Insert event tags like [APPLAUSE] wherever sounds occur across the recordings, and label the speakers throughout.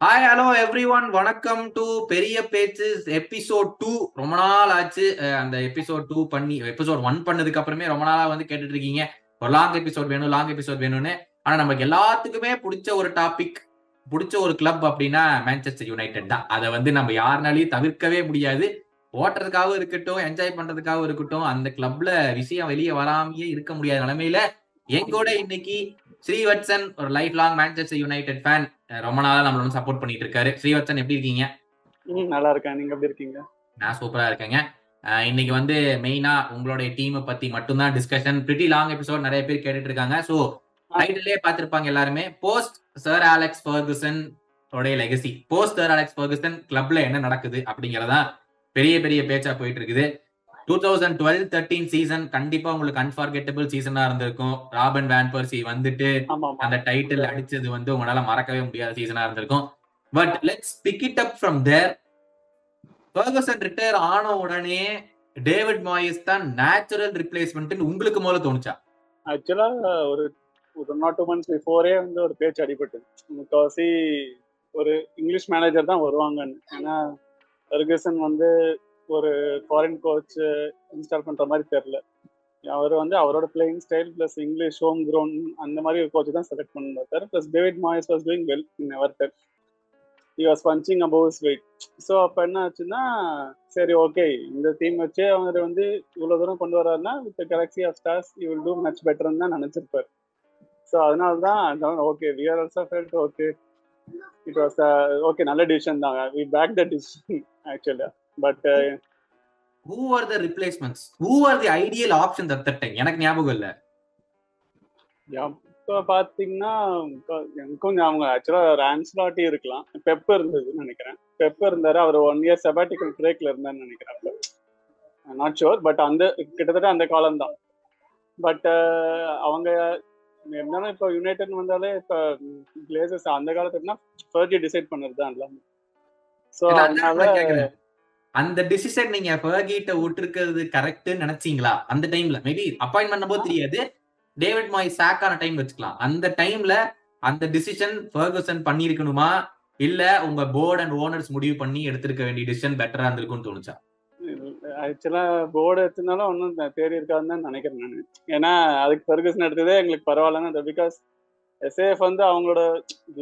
Speaker 1: Hi hello everyone வணக்கம் to பெரிய பேச்சு எபிசோட் டூ ரொம்ப நாள் ஆச்சு. அந்த எபிசோட் டூ பண்ணி எபிசோட் ஒன் பண்ணதுக்கு அப்புறமே ரொம்ப நாளா வந்து கேட்டுட்டு இருக்கீங்க. ஒரு லாங் எபிசோட் வேணும் லாங் எபிசோட் வேணும்னு. ஆனா நமக்கு எல்லாத்துக்குமே பிடிச்ச ஒரு டாபிக் பிடிச்ச ஒரு கிளப் அப்படின்னா மேன்செஸ்டர் யுனைடெட் தான். அதை வந்து நம்ம யாருனாலையும் தவிர்க்கவே முடியாது. ஓட்டுறதுக்காகவும் இருக்கட்டும் என்ஜாய் பண்றதுக்காகவும் இருக்கட்டும் அந்த கிளப்ல விஷயம் வெளியே வராமையே இருக்க முடியாத நிலைமையில எங்கூட இன்னைக்கு ஸ்ரீவத்சன் ஒரு life long Manchester United fan ரொம்ப நாளா நம்மள வந்து சப்போர்ட் பண்ணிட்டு இருக்காரு ஸ்ரீவத்சன் எப்படி இருக்கீங்க?
Speaker 2: நல்லா இருக்கேன். நீங்க எப்படி இருக்கீங்க?
Speaker 1: நான் சூப்பரா இருக்கேங்க. இன்னைக்கு வந்து மெயினா உங்களுடைய டீமை பத்தி மட்டும்தான் டிஸ்கஷன் பிரிட்டி லாங் எபிசோட் நிறைய பேர் கேட்டுட்டு இருக்காங்க. சோ டைட்டிலே பார்த்திருப்பாங்க எல்லாருமே. போஸ்ட் சர் அலெக்ஸ் ஃபர்குசன் உடைய legacy post sir Alex Ferguson கிளப்ல என்ன நடக்குது அப்படிங்கறதா பெரிய பெரிய பேச்சா போயிட்டு இருக்குது. Two thousand twelve thirteen season கண்டிப்பா உங்களுக்கு அன்பார்கெட்டபிள் சீசனா இருந்திருக்கும். ராபன் வேன் பர்சி வந்துட்டு அந்த டைட்டில் அடிச்சது வந்து உங்களால மறக்கவே முடியாத சீசனா இருந்திருக்கும். But let's pick it up from there Ferguson retire ஆன உடனே டேவிட் மாயிஸ் தான் நேச்சுரல் ரிப்ளேஸ்மெண்ட் உங்களுக்கு முதல்ல தோணுச்சா?
Speaker 2: ஆக்சுவலா ஒரு ஒரு நாட் டூ மந்த்ஸ் பிஃபோரே வந்து ஒரு பேச்சு அடிபட்டு. முக்காவாசி ஒரு இங்கிலீஷ் மேனேஜர் தான் வருவாங்கன்னு. ஏன்னா ஃபெர்கசன் வந்து ஒரு ஃபாரின் கோச் இன்ஸ்டால் பண்ற மாதிரி தெரியல. அவர் வந்து அவரோட playing style plus English home ground அந்த மாதிரி ஒரு கோச்சு தான் select பண்ணிருந்தார் plus David Moyes was doing well in Everton he was punching above his weight so அப்போ என்ன ஆச்சுன்னா சரி ஓகே இந்த டீம் வச்சே அவர் வந்து இவ்வளோ தூரம் கொண்டு வர்றாருன்னா with galaxy of stars you will do much பெட்டர்னு தான் நினச்சிருப்பார். ஸோ அதனால uh, தான் okay we are also felt okay it was okay நல்ல டிசிஷன் தான். வி பேக் த டிசிஷன் ஆக்சுவலா but
Speaker 1: who are the replacements who are the ideal option at that time எனக்கு ஞாபகம் இல்ல.
Speaker 2: இப்போ பார்த்தீங்கன்னா எனக்கும் ஞாபகம் ஆக்சுவலாக ஒரு ஆன்ஸ்லாட்டி இருக்கலாம். பெப் இருந்ததுன்னு நினைக்கிறேன். பெப் இருந்தாரு. அவர் ஒன் இயர் செபாட்டிக்கல் பிரேக்ல இருந்தாருன்னு நினைக்கிறேன். நாட் ஷுர் பட் அந்த கிட்டத்தட்ட அந்த காலம் தான். பட் அவங்க என்னன்னா இப்போ யுனைடெட் வந்தாலே இப்போ கிளேசஸ் அந்த காலத்துக்குனா ஃபர்ஜி டிசைட் பண்ணது தான் எல்லாமே. ஸோ அதனால.
Speaker 1: அந்த டிசிஷன் நீங்க ஃபர்கிட்ட விட்டுருக்கிறது கரெக்ட் நினைச்சீங்களா? அந்த டைம்ல மேபி அப்பாயின்ட் போது தெரியாது. டேவிட் மாய் சாக்கான டைம் வச்சுக்கலாம். அந்த டைம்ல அந்த டிசிஷன் ஃபர்கசன் பண்ணிருக்கணுமா இல்ல உங்க போர்டு அண்ட் ஓனர்ஸ் முடிவு பண்ணி எடுத்திருக்க வேண்டிய டிசிஷன் பெட்டரா இருந்திருக்கும்னு தோணுச்சா?
Speaker 2: ஆக்சுவலா போர்டு எடுத்ததுனால ஒன்றும் தேடி இருக்காதுன்னு தான் நினைக்கிறேன் நான். ஏன்னா அதுக்கு ஃபர்கசன் எடுத்ததே எங்களுக்கு பரவாயில்லன்னு பிகாஸ் எஸ்ஏஎஃப் வந்து அவங்களோட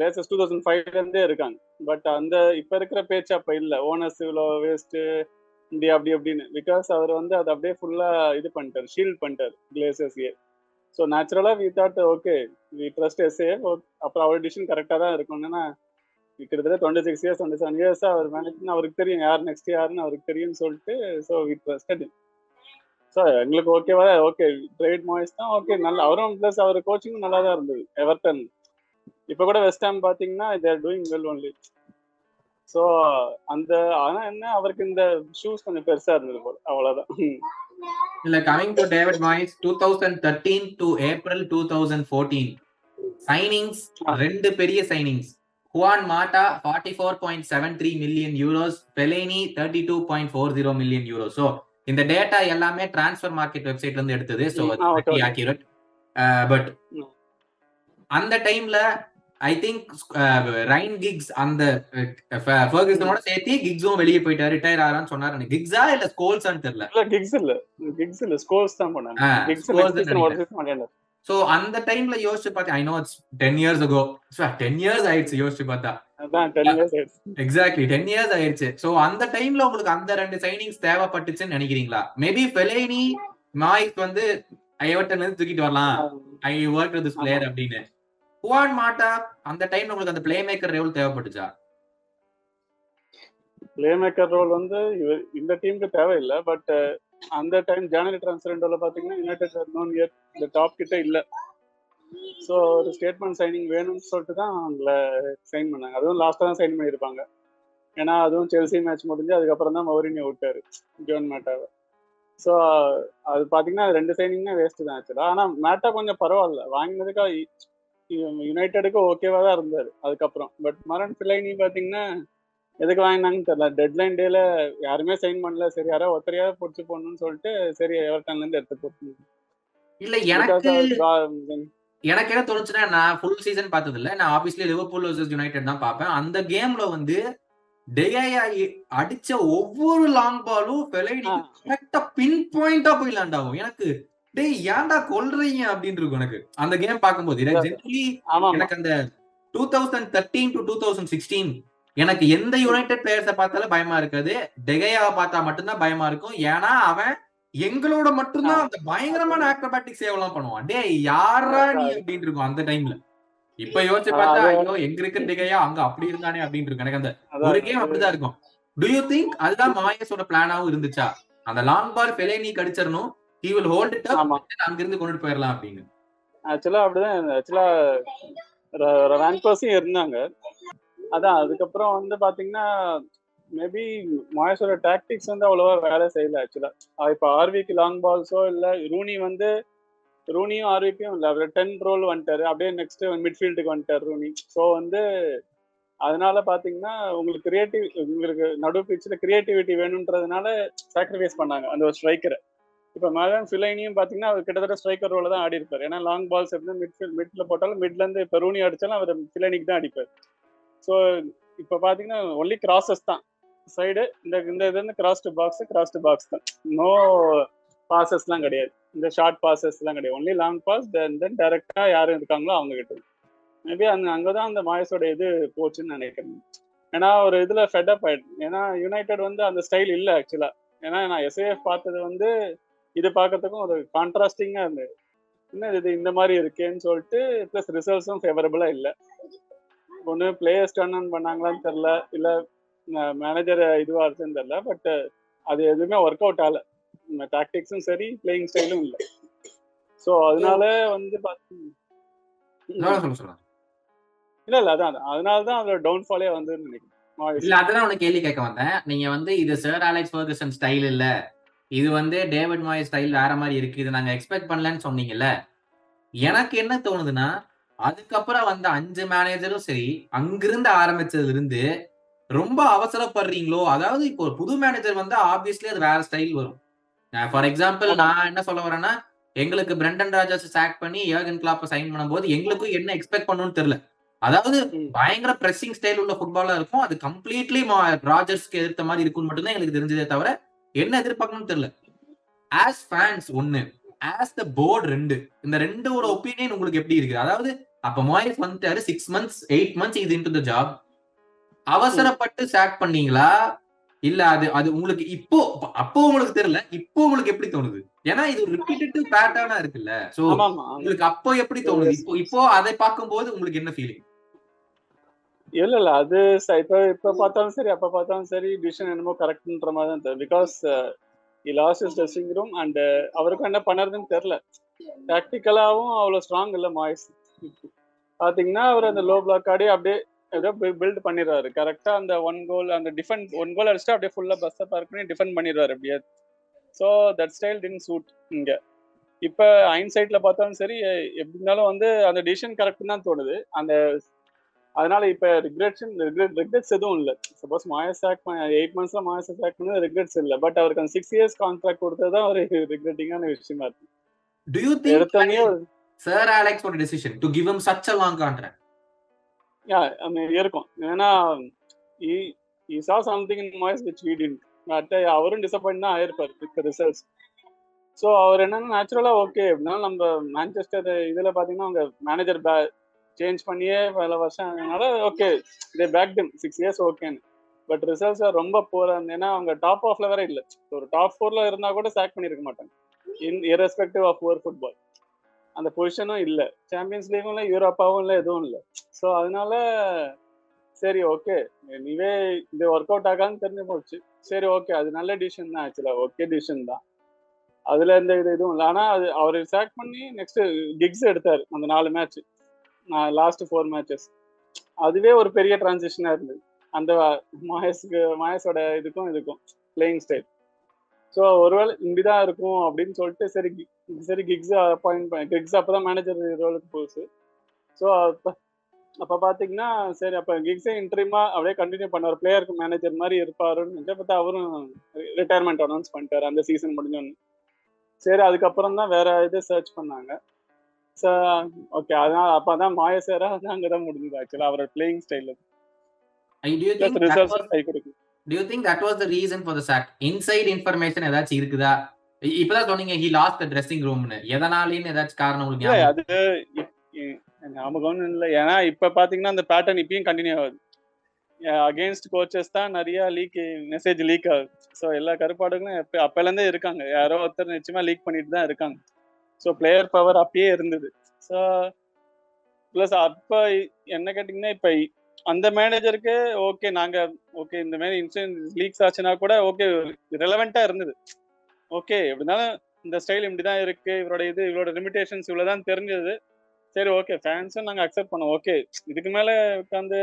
Speaker 2: லேட்டஸ்ட் டூ தௌசண்ட் ஃபைவ்ல இருந்தே இருக்காங்க. பட் அந்த இப்ப இருக்கிற பேச்சு அப்ப இல்ல. ஓனர்ஸ் இவ்வளோ வேஸ்ட் இப்படி அப்படி அப்படின்னு பிகாஸ் அவர் வந்து அதை அப்படியே ஃபுல்லா இது பண்ணிட்டார். ஷீல்ட் பண்ணிட்டார். கிளேசஸ்யே ஸோ நேச்சுரலா we thought okay we trust SAF அப்புறம் அவர் டிசிஷன் கரெக்டாக தான் இருக்கும். ஏன்னா கிட்டத்தட்ட twenty six years twenty seven years அவர் மேனேஜ் அவருக்கு தெரியும் யார் நெக்ஸ்ட் யாருன்னு அவருக்கு தெரியும்னு சொல்லிட்டு ஸோ வி ட்ரஸ்டட் சார் எங்களுக்கு ஓகேவா ஓகே டிரேட் மாய்ஸ் தான். ஓகே நல்ல அவரும் ப்ளஸ் அவர் கோச்சிங்கும் நல்லா தான் இருந்தது. எவர்டன் இப்போ கூட வெஸ்ட் ஹாம் பார்த்தீங்கன்னா they're doing well only so அந்த ஆனால் என்ன அவருக்கு இந்த ஷூஸ் கொஞ்சம் பெருசா இருந்தது போல. அவ்வளோதான்
Speaker 1: இல்ல coming to David Moyes two thousand thirteen to April two thousand fourteen signings ரெண்டு பெரிய signings Juan Mata forty four point seven three million euros Fellaini thirty two point four zero million euro so இந்த data எல்லாமே transfer market வெப்சைட்ல இருந்து எடுத்தது so. Accurate but. அந்த டைம்ல I think Rhine kicks அந்த ஃபர்கசனோட சேர்த்து கிக்ஸும் வெளியே போயிட்டாரு ரிட்டையர் ஆறான்னு சொன்னாரு கிக்ஸா இல்ல ஸ்கோல்ஸான்னு தெரியல.
Speaker 2: இல்ல கிக்ஸ் இல்ல. கிக்ஸ் இல்ல ஸ்கோர்ஸ் தான் பண்ணாங்க.
Speaker 1: சோ அந்த டைம்ல யோசிச்சு பார்த்தேன் I know it's ten years ago ten years ஆயிடுச்சு யோசிச்சு பார்த்தா. எக்ஸாக்ட்லி டென் இயர்ஸ் ஆயிடுச்சு. சோ அந்த டைம்ல உங்களுக்கு அந்த ரெண்டு சைனிங்ஸ் தேவைப்பட்டுச்சுன்னு நினைக்கிறீங்களா? மேபி ஃபெலேனி மாய்க் வந்து ஐவர்டன் இருந்து தூக்கிட்டு வரலாம். I work with this player அப்படின்னு. குவான் மாட்டா அந்த டைம்ல உங்களுக்கு அந்த பிளே மேக்கர் ரோல் தேவைப்பட்டுச்சா?
Speaker 2: பிளே மேக்கர் ரோல் வந்து இந்த டீமுக்கு தேவையில்லை பட் அந்த டைம் ஜானரி டிரான்ஸ்ஃபர் பாத்தீங்கன்னா யுனைடெட் நோன் இயர் இந்த டாப் கிட்ட இல்ல. ஸோ ஒரு ஸ்டேட்மெண்ட் சைனிங் வேணும்னு சொல்லிட்டு தான் அவங்கள சைன் பண்ணாங்க. அதுவும் லாஸ்ட்டாக தான் சைன் பண்ணியிருப்பாங்க. ஏன்னா அதுவும் செல்சி மேட்ச் முடிஞ்சு அதுக்கப்புறம் தான் மௌரினியை விட்டாரு ஜோன் மேட்டாவை ஸோ அது பார்த்தீங்கன்னா ரெண்டு சைனிங்னா வேஸ்ட் தான் ஆக்சுவலாக ஆனால் மேட்டா கொஞ்சம் பரவாயில்ல. வாங்கினதுக்காக யுனைடெடுக்கு ஓகேவா தான் இருந்தார் அதுக்கப்புறம். பட் மரன் பிள்ளைனி பார்த்தீங்கன்னா எதுக்கு வாங்கினாங்கன்னு தெரியல. டெட்லைன் டேல யாருமே சைன் பண்ணல. சரி யாரோ ஒருத்தரையாவது பிடிச்சி போடணும்னு சொல்லிட்டு சரி எவர்டன்ல இருந்து எடுத்து போட்டு
Speaker 1: இல்ல எனக்கு எனக்கு என்ன தோணுச்சுன்னா நான் ஃபுல் சீசன் பார்த்தது இல்ல நான் ஆப்வியஸ்லி லிவர்பூல் வர்சஸ் யுனைடெட் தான் பார்ப்பேன். அந்த கேம்ல வந்து டெயா அடிச்ச ஒவ்வொரு லாங் பாலும் பெலைனி
Speaker 2: ஆ.
Speaker 1: கரெக்டா பின் பாயிண்டா போய் லேண்ட் ஆகும். எனக்கு டேய் ஏன்டா கொல்றீங்க? அப்படின்னு இருக்கும் எனக்கு. அந்த கேம் பார்க்கும்போது. எனக்கு அந்த two thousand thirteen to two thousand sixteen எனக்கு எந்த யுனைடெட் பிளேயர்ஸை பார்த்தாலும் பயமா இருக்காது. டெகையாவை பார்த்தா மட்டும்தான் பயமா இருக்கும். ஏன்னா அவன் எங்களோட மட்டும்தான் அந்த பயங்கரமான ஆக்ரோபாட்டிக் சேவ் எல்லாம் பண்ணுவான். டேய் யாரா நீ அப்படின்னு இருக்கும் அந்த டைம்ல இப்ப யோசிச்சு பார்த்தா ஐயோ எங்க இருக்க டெகையா அங்க அப்படி இருந்தானே அப்படின்னு இருக்கும். எனக்கு அந்த ஒரு கேம் அப்படிதான் இருக்கும். டு யூ திங்க் அதுதான் மாயஸோட பிளானாவும் இருந்துச்சா? அந்த லாங் பால் பெலேனி கடிச்சிடணும். ஹி வில் ஹோல்ட் இட்
Speaker 2: ஆமா.
Speaker 1: அங்க இருந்து கொண்டுட்டு போயிடலாம் அப்படின்னு.
Speaker 2: ஆக்சுவலா அப்படிதான். ஆக்சுவலா ரேங்கோஸும் இருந்தாங்க. அதான் அதுக்கப்புறம் வந்து பாத்தீங்கன்னா மேபி மாயஸோட டாக்டிக்ஸ் வந்து அவ்வளவா வேலை செய்யல ஆக்சுவலா இப்போ ஆர்விக்கு லாங் பால்ஸோ இல்ல ரூனி வந்து ரூனியும் ஆர்விக்கும் இல்ல அவர் டென் ரோல் வந்துட்டாரு. அப்படியே நெக்ஸ்ட் மிட்ஃபீல்டுக்கு வந்துட்டாரு ரூனி ஸோ வந்து அதனால பாத்தீங்கன்னா உங்களுக்கு கிரியேட்டிவ் உங்களுக்கு நடு பிச்சில் கிரியேட்டிவிட்டி வேணும்ன்றதுனால சாக்ரிஃபைஸ் பண்ணாங்க அந்த ஒரு ஸ்ட்ரைக்கரை இப்போ மகன் ஃபிலைனியும் பார்த்தீங்கன்னா அவர் கிட்டத்தட்ட ஸ்ட்ரைக்கர் ரோல தான் ஆடி இருப்பார் ஏன்னா லாங் பால்ஸ் எப்படி மிட்ஃபீல்ட் மிட்ல போட்டாலும் மிட்ல இருந்து இப்போ ரூனி அடிச்சாலும் அவர் ஃபிலைனிக்கு தான் அடிப்பார். ஸோ இப்போ பார்த்தீங்கன்னா ஒன்லி கிராசஸ் தான். சைடு இந்த இந்த இது வந்து cross to box cross to box தான். நோ பாசஸ்லாம் கிடையாது. இந்த ஷார்ட் பாசஸ்லாம் கிடையாது. Only long pass then then டேரெக்டாக யாரும் இருக்காங்களோ அவங்க கிட்ட. மேபி அந்த அங்கே தான் அந்த மாயஸோட இது போச்சுன்னு நினைக்கிறேன். ஏன்னா ஒரு இதில் ஃபெட்டப் ஆயிடும் ஏன்னா யுனைடெட் வந்து அந்த ஸ்டைல் இல்லை ஆக்சுவலாக ஏன்னா நான் எஸ்ஏஎஃப் பார்த்தது வந்து இது பார்க்கறதுக்கும் ஒரு கான்ட்ராஸ்டிங்காக இருந்தது. என்ன இது இந்த மாதிரி இருக்கேன்னு சொல்லிட்டு ப்ளஸ் ரிசல்ட்ஸும் ஃபேவரபுளாக இல்லை. ஒன்று பிளேயர்ஸ் டர்ன் ஆன் பண்ணாங்களான்னு தெரில இல்லை மேனேஜர் இதுவாக இருக்குன்னு தெரில பட் அது எதுவுமே ஒர்க் அவுட் ஆகல. டாக்டிக்ஸும் சரி பிளேயிங் ஸ்டைலும் இல்லை. ஸோ அதனால வந்து
Speaker 1: சொல்ல
Speaker 2: இல்லை இல்லை அதான் அதான். அதனால தான் அதோட டவுன்ஃபாலே வந்து நினைக்கிறேன்.
Speaker 1: இல்ல அதுதான் உனக்கு கேள்வி கேட்க வந்தேன். நீங்க வந்து இது சர் அலெக்ஸ் ஃபர்கசன் ஸ்டைல் இல்ல. இது வந்து டேவிட் மாய் ஸ்டைல் வேற மாதிரி இருக்கு. இது நாங்க எக்ஸ்பெக்ட் பண்ணலன்னு சொன்னீங்கல்ல. எனக்கு என்ன தோணுதுன்னா அதுக்கப்புறம் வந்த அஞ்சு மேனேஜரும் சரி அங்கிருந்து ஆரம்பிச்சதுல இருந்து ரொம்ப அவசரப்படுறீங்களோ? அதாவது இப்போ புது மேனேஜர் வந்து ஆப்வியஸ்லி அது வேற ஸ்டைல் வரும். ஃபார் எக்ஸாம்பிள் நான் என்ன சொல்ல வரேன்னா எங்களுக்கு பிரெண்டன் ராஜாஸ் சாக் பண்ணி ஏர்கன் கிளாப்ப சைன் பண்ணும்போது எங்களுக்கும் என்ன எக்ஸ்பெக்ட் பண்ணணும்னு தெரியல. அதாவது. பயங்கர பிரessing ஸ்டைல் உள்ள ஃபுட்பாலா இருக்கும். அது கம்ப்ளீட்லி ராஜர்ஸ்க்கு எதிர்த்த மாதிரி இருக்கும்னு மட்டும்தான் எங்களுக்கு தெரிஞ்சதே தவிர என்ன எதிர்பார்க்கணும்னு தெரியல. ஆஸ் ஃபேன்ஸ் ஒன்னு ஆஸ் த போர்டு ரெண்டு. இந்த ரெண்டோட ஒப்பீனியன் உங்களுக்கு எப்படி இருக்கு அதாவது அப்ப மோயஸ் வந்துட்டாரு சிக்ஸ் மந்த்ஸ் எயிட் மந்த்ஸ் இது இன்டு த ஜாப் அவசரப்பட்டு சாக் பண்ணீங்களா? இல்ல அது அது உங்களுக்கு இப்போ அப்போ உங்களுக்கு தெரியல இப்போ உங்களுக்கு எப்படி தோணுது? ஏன்னா இது ரிப்பீட்டட் பேட்டர்னா இருக்குல்ல. சோ உங்களுக்கு அப்போ எப்படி தோணுது? இப்போ இப்போ அதை பார்க்கும்போது உங்களுக்கு என்ன ஃபீலிங்
Speaker 2: இல்ல இல்ல. அது இப்ப இப்ப பார்த்தாலும் சரி அப்ப பார்த்தாலும் சரி டிசிஷன் என்னமோ கரெக்ட்ன்ற மாதிரி தான் தெரியும். Because lost his dressing room and அவருக்கும் என்ன பண்ணுறதுன்னு தெரில டாக்டிக்கலாகவும் அவ்வளோ ஸ்ட்ராங் இல்லை மாய்ஸ். பார்த்தீங்கன்னா அவர் அந்த லோ பிளாக் ஆடி அப்படியே ஏதோ பில்ட் பண்ணிடுறாரு. கரெக்டாக அந்த ஒன் கோல் அந்த டிஃபெண்ட் ஒன் கோல் அடிச்சுட்டு அப்படியே ஃபுல்லாக பஸ்ஸை பார்க் பண்ணி டிஃபெண்ட் பண்ணிடுறாரு அப்படியே. So that style didn't suit இங்கே. இப்போ ஐன் சைட்ல பார்த்தாலும் சரி எப்படி இருந்தாலும் வந்து அந்த டிசிஷன் கரெக்ட் தான் தோணுது. அந்த அதனால இப்ப ரிக்ரெட்ஷன் ரிக்ரெட்ஸ் எதுவும் இல்ல. சப்போஸ் மாயஸ் ஆக் எயிட் மந்த்ஸ்ல மாயஸ் ஆக் பண்ணது ரிக்ரெட்ஸ் இல்ல. பட் அவருக்கு அந்த சிக்ஸ் இயர்ஸ் கான்ட்ராக்ட் கொடுத்ததுதான் ஒரு ரிக்ரெட்டிங்கான விஷயமா இருக்கு.
Speaker 1: டு யூ திங்க்
Speaker 2: எடுத்தோடனே
Speaker 1: சர் அலெக்ஸ் ஒரு decision to give a long contract?
Speaker 2: yeah, I mean, இருக்கும். ஏன்னா he saw something in Moyes which we didn't but அவரும் டிசப்பாயிண்ட் தான் ஆயிருப்பார் வித் ரிசல்ட்ஸ் ஸோ அவர் என்னன்னா நேச்சுரலா ஓகே அப்படின்னா நம்ம மான்செஸ்டர் இதுல பாத்தீங்கன்னா அவங்க மேனேஜர் சேஞ்ச் பண்ணியே பல வருஷம் அதனால ஓகே இதே பேக் டிம் சிக்ஸ் இயர்ஸ் ஓகேன்னு பட் ரிசல்ட்ஸ் ரொம்ப போரா ஏன்னா அவங்க டாப் ஆஃப்ல வேற இல்ல. ஒரு டாப் ஃபோர்ல இருந்தா கூட சேக் பண்ணிருக்க மாட்டாங்க. In irrespective of over football அந்த பொசிஷனும் இல்ல. சாம்பியன்ஸ் லீகும் இல்லை யூரோப்பாவும் இல்லை எதுவும் இல்லை. ஸோ அதனால சரி ஓகே நீவே இது ஒர்க் அவுட் ஆகாதுன்னு தெரிஞ்சு போச்சு. சரி ஓகே அது நல்ல டிசிஷன் தான் ஆக்சுவலா ஓகே டிசிஷன் தான். அதுல எந்த இது இதுவும் இல்லை. ஆனா அது அவர் சேக் பண்ணி நெக்ஸ்ட் கிக்ஸ் எடுத்தாரு அந்த நாலு மேட்ச் நான் லாஸ்ட் ஃபோர் மேட்சஸ் அதுவே ஒரு பெரிய டிரான்சிஷனா இருந்தது. அந்த மாயஸ்க்கு மாயஸோட இதுக்கும் இதுக்கும் பிளேயிங் ஸ்டைல் ஸோ ஒருவேளை இப்படிதான் இருக்கும் அப்படின்னு சொல்லிட்டு சரி சரி கிக்ஸ் அப்பாயிண்ட் பண்ணி கிக்ஸ் அப்பதான் மேனேஜர் ரோலுக்கு போச்சு. ஸோ அப்போ அப்போ பார்த்தீங்கன்னா சரி அப்போ கிக்ஸே இன்ட்ரீமா அப்படியே கண்டினியூ பண்ணார் பிளேயருக்கு மேனேஜர் மாதிரி இருப்பாருன்னு பார்த்தா அவரும் ரிட்டையர்மெண்ட் அனௌன்ஸ் பண்ணிட்டாரு அந்த சீசன் முடிஞ்சோன்னு. சரி அதுக்கப்புறம் தான் வேற இது சர்ச் பண்ணாங்க. ஓகே. அதனால அப்பதான் மாயசேரா வந்து அங்கதான் முடிஞ்சது ஆக்சுவலா அவரோட playing style
Speaker 1: do you think
Speaker 2: plus
Speaker 1: that was
Speaker 2: results கை கொடுக்கும்
Speaker 1: do you think that was the reason for the sack? Inside information ஏதாச்சும் இருக்குதா? இப்பதான் சொன்னீங்க he lost the dressing roomனு. எதனாலேன்னு ஏதாச்சும் காரணம் உங்களுக்கு
Speaker 2: அது ஞாபகம் இல்ல. ஏன்னா இப்ப பாத்தீங்கன்னா அந்த பேட்டர்ன் இப்பயும் கண்டினியூ ஆகுது. அகேன்ஸ்ட் கோச்சஸ் தான் நிறைய லீக் மெசேஜ் லீக் ஆகுது. ஸோ எல்லா கருப்பாடுகளும் அப்பல இருந்தே இருக்காங்க. யாரோ ஒருத்தர் நிச்சயமா லீக் பண்ணிட்டு தான் இருக்காங்க. ஸோ பிளேயர் பவர் அப்பயே இருந்தது. ஸோ ப்ளஸ் அப்ப என்ன கேட்டிங்கன்னா இப்போ அந்த மேனேஜருக்கு ஓகே நாங்க ஓகே இந்த மாதிரி இன்சூரன்ஸ் லீக்ஸ் ஆச்சுன்னா கூட ஓகே ரெலவெண்ட்டாக இருந்தது. ஓகே எப்படினாலும் இந்த ஸ்டைல் இப்படி தான் இருக்கு. இவரோட இது இவரோட லிமிடேஷன்ஸ் இவ்வளவுதான் தெரிஞ்சது. சரி ஓகே ஃபேன்ஸும் நாங்கள் அக்செப்ட் பண்ணோம். ஓகே இதுக்கு மேல உட்காந்து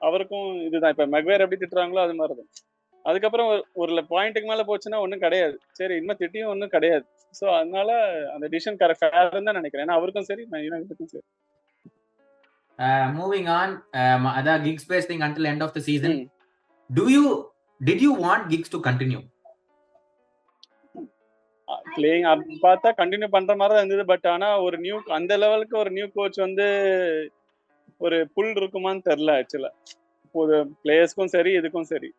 Speaker 2: அவருக்கும் இதுதான். இப்போ மெக்வேர் எப்படி திட்டுறாங்களோ அது மாதிரி தான் அதுக்கப்புறம் ஒரு பாயிண்ட்டுக்கு மேலே போச்சுன்னா ஒன்றும் கிடையாது. சரி இனிமே திட்டியும் ஒன்றும் கிடையாது. ஸோ அதனால அந்த டிசிஷன் கரெக்ட் தான் நினைக்கிறேன். ஏன்னா அவருக்கும் சரி யுனைடெடுக்கும் சரி.
Speaker 1: மூவிங் ஆன் அதான் Giggs pasting until end of the
Speaker 2: season.
Speaker 1: Do you did you want Giggs to continue
Speaker 2: playing பார்த்தா கண்டினியூ பண்ற மாதிரி தான் இருந்தது. பட் ஆனா ஒரு நியூ அந்த லெவலுக்கு ஒரு நியூ கோச் வந்து ஒரு புல் இருக்குமான்னு தெரில ஆக்சுவலா ஒரு பிளேயர்ஸ்க்கும் சரி இதுக்கும் சரி.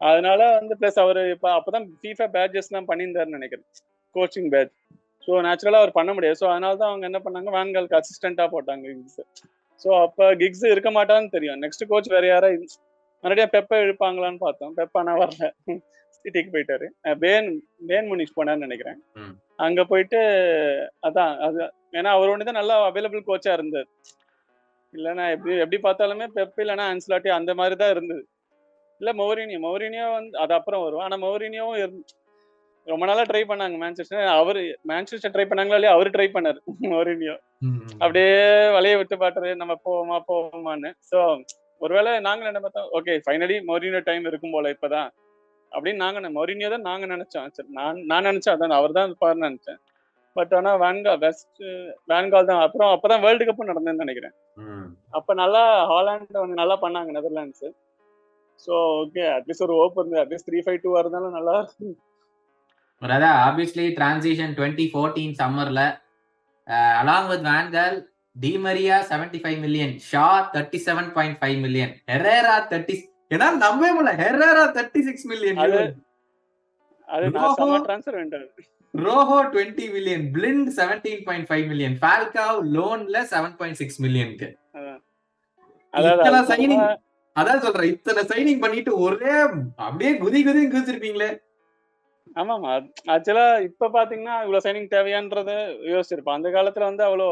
Speaker 2: அதனால வந்து ப்ளஸ் அவர் இப்போ அப்பதான் ஃபீஃபா பேட்சஸ்லாம் பண்ணியிருந்தாருன்னு நினைக்கிறேன். கோச்சிங் பேட்ச் ஸோ நேச்சுரலாக அவர் பண்ண முடியாது. ஸோ அதனால தான் அவங்க என்ன பண்ணாங்க? வேன்காலுக்கு அசிஸ்டண்ட்டாக போட்டாங்க கிக்ஸ் ஸோ அப்போ கிக்ஸ் இருக்க மாட்டான்னு தெரியும். நெக்ஸ்ட் கோச் வேற யாரா மறுபடியும் பெப்பை இழுப்பாங்களான்னு பார்த்தோம். பெப்ப ஆனால் வரல. சிட்டிக்கு போயிட்டாரு. பேன் பேன் முனிஷ் போனார்னு நினைக்கிறேன். அங்க போயிட்டு அதான் அது ஏன்னா அவர் ஒன்று தான் நல்லா அவைலபிள் கோச்சா இருந்தார். இல்லைன்னா எப்படி எப்படி பார்த்தாலுமே பெப் இல்லைன்னா அன்ஸ்லாட்டி அந்த மாதிரி தான் இருந்தது. இல்ல மௌரினியோ மௌரினியோ வந்து அது அப்புறம் வரும். ஆனா மௌரினியோவும் ரொம்ப நாளா ட்ரை பண்ணாங்க மேன்செஸ்டர் அவரு மேன்செஸ்டர் ட்ரை பண்ணாங்களா இல்லையா? அவரு ட்ரை பண்ணாரு. மௌரினியோ அப்படியே வலைய விட்டு பாட்டுறது நம்ம போவோமா போவோமான்னு. ஸோ ஒருவேளை நாங்க என்ன பார்த்தோம்? ஓகே ஃபைனலி மொரினியோ டைம் இருக்கும் போல இப்பதான். அப்படின்னு நாங்க மொரினியோ தான் நாங்க நினைச்சோம். சரி நான் நான் நினைச்சேன் அதான். அவர் தான் இருப்பாருன்னு நினைச்சேன். பட் ஆனா வேன்கா பெஸ்ட் வேன்கால் தான். அப்புறம் அப்பதான் வேர்ல்டு கப்பும் நடந்ததுன்னு நினைக்கிறேன். அப்ப நல்லா ஹாலாண்ட் வந்து நல்லா பண்ணாங்க நெதர்லாண்ட்ஸ் ஸோ ஓகே அட்லீஸ்ட் ஒரு ஓப் இருந்து அட்லீஸ்ட் த்ரீ ஃபைவ் டூ இருந்தாலும் நல்லா
Speaker 1: அதான் ஆப்வியஸ்லி டிரான்சிஷன் டுவெண்ட்டி ஃபோர்டீன் சம்மர்ல along with Van Gaal Di Maria seventy five million Shaw thirty seven point five million Herrera thirty ஏன்னா நம்பவே முடியல. Herrera
Speaker 2: thirty six million
Speaker 1: Rojo. Twenty million Blind seventeen point five million Falcao லோன்ல seven point six மில்லியனுக்கு அதான். சொல்றேன் இத்தனை signing பண்ணிட்டு ஒரே அப்படியே குதி குதி குதிச்சிருப்பீங்களே.
Speaker 2: ஆமாமா. ஆக்சுவலா இப்ப பாத்தீங்கன்னா இவ்வளவு சைனிங் தேவையான்றது யோசிச்சிருப்போம். அந்த காலத்துல வந்து அவ்வளோ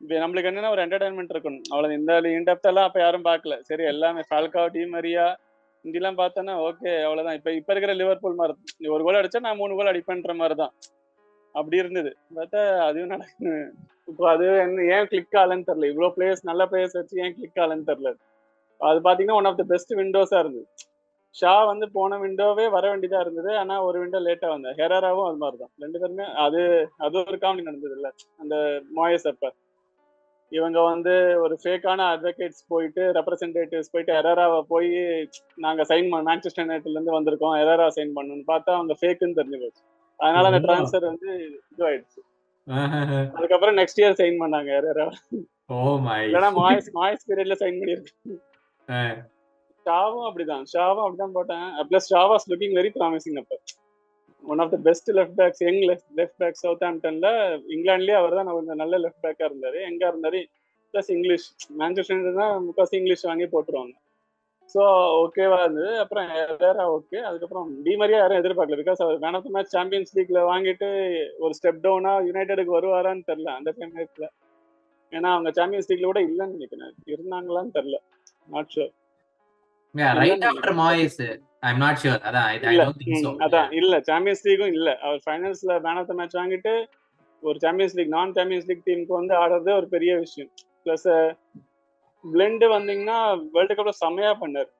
Speaker 2: இப்ப நம்மளுக்கு என்னன்னா ஒரு என்டர்டைன்மெண்ட் இருக்கணும். அவ்வளவு இந்த இன்டெப்த் எல்லாம் அப்ப யாரும் பாக்கல. சரி எல்லாமே ஃபால்கா டி மரியா இங்கெல்லாம் பார்த்தோன்னா ஓகே அவ்வளவுதான். இப்ப இப்ப இருக்கிற லிவர்பூல் மாதிரி. ஒரு கோல் அடிச்சா நான் மூணு கோல் அடிப்பேன்ற மாதிரி தான் அப்படி இருந்தது. பார்த்தா அதுவும் நடக்குது. இப்போ அது என்ன ஏன் கிளிக் ஆகலன்னு தெரியல. இவ்வளவு பிளேயர்ஸ் நல்ல பிளேயர்ஸ் வச்சு ஏன் கிளிக் ஆகலன்னு தெரியல. அது பாத்தீங்கன்னா ஒன் ஆஃப் த பெஸ்ட் விண்டோஸா இருந்தது. ஷா வந்து போன விண்டோவே வர வேண்டியதா இருந்தது. ஆனா ஒரு விண்டோ லேட்டா வந்தது. ஹெராராவும் அது மாதிரி தான் ரெண்டு பேருமே அது அது ஒரு காமெடி நடந்தது இல்ல அந்த மாயஸ் அப்ப. இவங்க வந்து ஒரு ஃபேக்கான அட்வொகேட்ஸ் போயிட்டு ரெப்ரசன்டேட்டிவ்ஸ் போயிட்டு எரராவை போய் நாங்க சைன் பண்ண மேன்செஸ்டர் யுனைடெட்ல இருந்து வந்திருக்கோம். எரரா சைன் பண்ணணும்னு பார்த்தா அவங்க ஃபேக்குன்னு தெரிஞ்சு போச்சு. அதனால அந்த. ட்ரான்ஸ்ஃபர் வந்து இதுவாயிடுச்சு. அதுக்கப்புறம் நெக்ஸ்ட் இயர் சைன் பண்ணாங்க எரரா
Speaker 1: ஓ மை
Speaker 2: இல்லைன்னா மாய்ஸ் மாய்ஸ் பீரியட்ல சைன் பண்ணியிருக்கு ஷாவும் அப்படிதான். ஷாவும் அப்படிதான் போட்டேன். Plus Shaw was looking very promising அப்ப. One of the best left backs young left left back south ஆம்டன்ல இங்கிலாந்துலயே அவர் தான் கொஞ்சம் நல்ல லெஃப்ட் பேக்கா இருந்தாரு. எங்க இருந்தாரு. பிளஸ் இங்கிலீஷ் மேன்செஸ்டர் தான் முக்காசி இங்கிலீஷ் வாங்கி போட்டுருவாங்க. ஸோ ஓகேவா இருந்தது. அப்புறம் வேற ஓகே அதுக்கப்புறம் டி மாதிரியா யாரும் எதிர்பார்க்கல. Because our man of the match Champions லீக்ல வாங்கிட்டு ஒரு ஸ்டெப் டவுனா யுனைடெடுக்கு வருவாரான்னு தெரில அந்த டைம்ல ஏன்னா அவங்க சாம்பியன்ஸ் லீக்ல கூட இல்லைன்னு நினைக்கிறேன். இருந்தாங்களான்னு தெரில not sure
Speaker 1: right after Moyes I am not sure அதான் ஐ
Speaker 2: இல்ல
Speaker 1: டோன்ட் திங்க் சோ
Speaker 2: ம், அதான் இல்ல சாம்பியன்ஸ் லீக்கும் இல்ல. அவர் ஃபைனல்ஸ்ல மேன் ஆஃப் த மேட்ச் வாங்கிட்டு ஒரு சாம்பியன்ஸ் லீக் நான் சாம்பியன்ஸ் லீக் டீமுக்கு வந்து ஆடுறது ஒரு பெரிய விஷயம். பிளஸ் பிளெண்டு வந்தீங்கன்னா வேர்ல்டு கப்ல செம்மையா பண்ணாரு.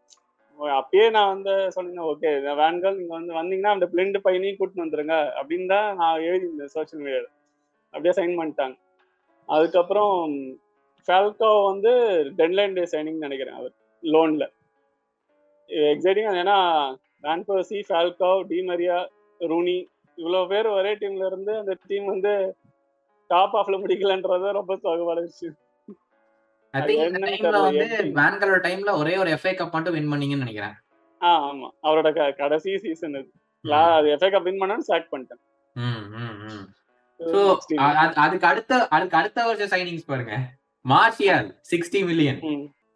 Speaker 2: அப்பயே நான் வந்து சொன்னேன் ஓகே வேன்கள் நீங்க வந்து வந்தீங்கன்னா அந்த பிளெண்டு பையனையும் கூட்டிட்டு வந்துருங்க. அப்படின்னு தான் நான் எழுதியிருந்தேன் சோஷியல் மீடியால அப்படியே சைன் பண்ணிட்டாங்க. அதுக்கப்புறம் ஃபால்கோ வந்து டென்லைன் டே சைனிங் நினைக்கிறேன் அவர் லோன்ல எக்ஸைட்டிங் ஏன்னா Van Persie Falcao Di Maria Rooney இவ்வளோ பேர் ஒரே டீம்ல இருந்து அந்த டீம் வந்து டாப் ஆஃப்ல முடிக்கலன்றது ரொம்ப எப்படி
Speaker 1: வேன்களோட டைம்ல ஒரே ஒரு எஃப்ஏ கப் மட்டும் வின் பண்ணீங்கன்னு நினைக்கிறேன்.
Speaker 2: ஆ ஆமா. அவரோட கடைசி சீசன் இது அது எஃப்ஏ கப் வின் பண்ணான்னு சாக் பண்ணிட்டேன்.
Speaker 1: அதுக்கு அடுத்த அதுக்கு அடுத்த வருஷம் சைனிங்ஸ் பாருங்க. Martial sixty
Speaker 2: million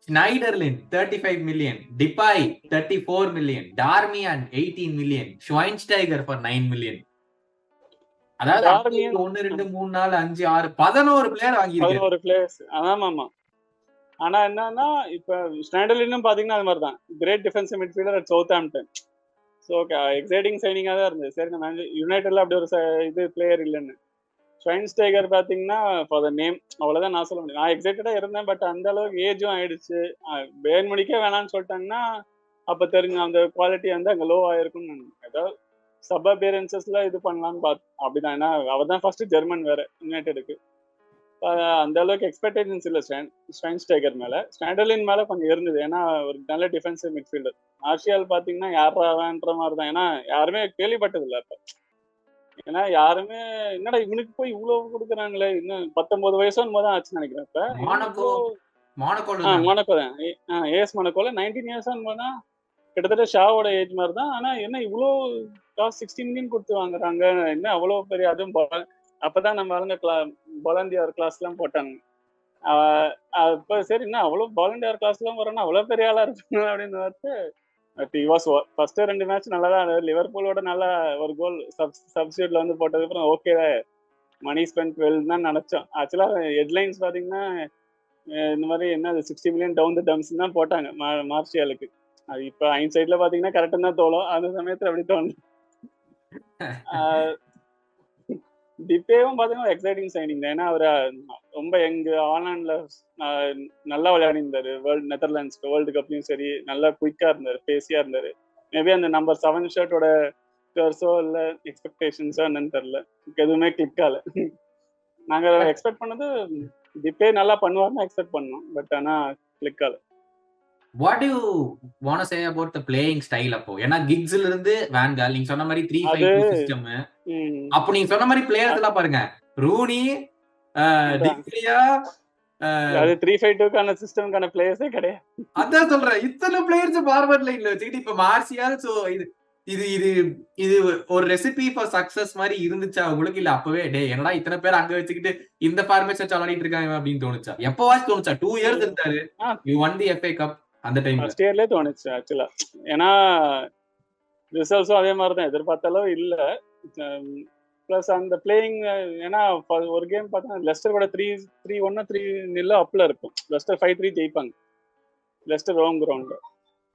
Speaker 1: Schneiderlin thirty five million Depay thirty four million Darmian eighteen million Schweinsteiger for nine million அதாவது ஒன்னு ரெண்டு மூணு நாலு அஞ்சு ஆறு பதினோரு பிளேயர் வாங்கியிருக்காரு
Speaker 2: பதினோரு பிளேயர்ஸ் ஆமாமா ஆனா என்னன்னா இப்ப ஸ்டாண்டர்லினும் பாத்தீங்கன்னா அது மாதிரி தான் great defensive midfielder at Southampton so exciting சைனிங்காக தான் இருந்தது. சரி நம்ம யுனைடெட்ல அப்படி ஒரு இது பிளேயர் இல்லைன்னு. ஸ்டைகர் பாத்தீங்கன்னா ஃபார் த நேம் அவ்வளவுதான் நான் சொல்ல முடியும். நான் எக்ஸைட்டடாக இருந்தேன் பட் அந்த அளவுக்கு ஏஜும் ஆயிடுச்சு. பேன் மணிக்கே வேணாம்னு சொல்லிட்டாங்கன்னா அப்ப தெரிஞ்ச அந்த குவாலிட்டி வந்து அங்க லோ ஆயிருக்கும்னு ஏதாவது சப் அப்பியரன்சஸ்ல இது பண்ணலாம்னு பார்த்து அப்படிதான். ஏன்னா அவர் தான் ஃபர்ஸ்ட் ஜெர்மன் வேற யுனைடெடுக்கு அந்த அளவுக்கு எக்ஸ்பெக்டேஷன்ஸ் இல்லை ஸ்டைகர் மேல. ஸ்டாண்டர்லின் மேல கொஞ்சம் இருந்தது. ஏன்னா ஒரு நல்ல டிஃபென்சிவ் மிட்ஃபீல்டர் ஆர்சியால் பாத்தீங்கன்னா யாரான்ற மாதிரி தான் ஏன்னா யாருமே கேள்விப்பட்டது இல்லை ஏன்னா யாருமே என்னடா இவனுக்கு போய் இவ்வளவு கொடுக்குறாங்களே? இன்னும் பத்தொன்பது வயசும் போது தான் ஆச்சுன்னு நினைக்கிறேன் இப்ப. மொனக்கோ தான். ஏஎஸ் மொனக்கோல நைன்டீன் இயர்ஸ் போது தான் கிட்டத்தட்ட ஷாவோட ஏஜ் மாதிரி தான். ஆனா என்ன இவ்வளோ காஸ்ட் சிக்ஸ்டி மில்லியன் கொடுத்து வாங்குறாங்க? என்ன அவ்வளோ பெரிய அதுவும் அப்பதான் நம்ம ஆளுங்க கிளா பொலண்டியார் கிளாஸ் எல்லாம் போட்டாங்க. அப்ப சரி என்ன அவ்வளோ வாலண்டியர் கிளாஸ் எல்லாம் வரணும் அவ்வளோ பெரிய ஆளா இருப்பாங்க அப்படின்னு பார்த்து பட் வாஸ் ஃபர்ஸ்ட் ரெண்டு மேட்ச் நல்லா தான் லிவர்பூலோட நல்லா ஒரு கோல் சப் சப்ஸ்டியூட்ல வந்து போட்டதுக்கு அப்புறம் ஓகே மணி ஸ்பெண்ட் வெல் தான் நினைச்சோம். ஆக்சுவலா ஹெட்லைன்ஸ் பாத்தீங்கன்னா அஹ் இந்த மாதிரி என்ன sixty million down the dumps தான் போட்டாங்க மா- மார்ஷியலுக்கு. அது இப்ப ஐன் சைட்ல பாத்தீங்கன்னா கரெக்டா தான் தோணும் அந்த சமயத்துல அப்படி தோணும் [LAUGHS] டிப்பேவும் பாத்தீங்கன்னா எக்ஸைட்டிங் சைனிங் தான். ஏன்னா அவர் ரொம்ப எங்க ஆன்லைன்ல நல்லா விளையாடிருந்தாரு வேர்ல்டு நெதர்லாண்ட்ஸ்க்கு வேர்ல்டு கப்லயும் சரி நல்லா குயிக்கா இருந்தாரு பேசியா இருந்தாரு. மேபி அந்த நம்பர் செவன் ஷர்ட்டோட கர்ஸோ இல்ல எக்ஸ்பெக்டேஷன்ஸோ என்னன்னு தெரியல. எதுவுமே கிளிக் ஆகல. நாங்க எக்ஸ்பெக்ட் பண்ணது டிப்பே நல்லா பண்ணுவார்னு எக்ஸ்பெக்ட் பண்ணோம். பட் ஆனா கிளிக் ஆகல.
Speaker 1: What you wanna say about the playing style அப்போ? ஏன்னா கிக்ஸ்ல இருந்து வேன்கால் நீங்க சொன்ன மாதிரி த்ரீ ஃபைவ்
Speaker 2: அது-
Speaker 1: சிஸ்டம்
Speaker 2: ம்.
Speaker 1: அப்போ நீங்க சொன்ன மாதிரி பிளேயர்ஸ் எல்லாம் பாருங்க. ரூனி. டிக்ரியா
Speaker 2: அது த்ரீ ஃபைவ் டூக்கான சிஸ்டம்கான பிளேயர்ஸே கிடையாது.
Speaker 1: அதான் சொல்றேன். இத்தனை பிளேயர்ஸ் ஃபார்வர்ட் லைன்ல வச்சுக்கிட்டு இப்ப மார்சியால் சோ இது இது இது இது ஒரு ரெசிபி ஃபார் சக்சஸ் மாதிரி இருந்துச்சா உங்களுக்கு? இல்ல அப்பவே டே என்னடா இத்தனை பேர் அங்க வச்சுக்கிட்டு இந்த ஃபார்மேஷன் விளையாடிட்டு இருக்காங்க அப்படின்னு தோணுச்சா? எப்பவாச்சும் தோணுச்சா? டூ இயர்ஸ் இருந்தாரு. You won the FA Cup அந்த டைம்
Speaker 2: ஃபர்ஸ்ட் இயர்லயே தோணுச்சு ஆக்சுவலா ஏன்னா ரிசல்ட்ஸும் அதே மாதிரி தான் எதிர்பார்த்த அளவு இல்லை ப்ளஸ் அந்த பிளேயிங் ஏன்னா ஒரு கேம் பார்த்தா லெஸ்டர் கூட த்ரீ த்ரீ ஒன்னு த்ரீ நில்ல அப்ல இருக்கும். லெஸ்டர் ஃபைவ் த்ரீ ஜெயிப்பாங்க. லெஸ்டர் ஹோம் கிரவுண்டு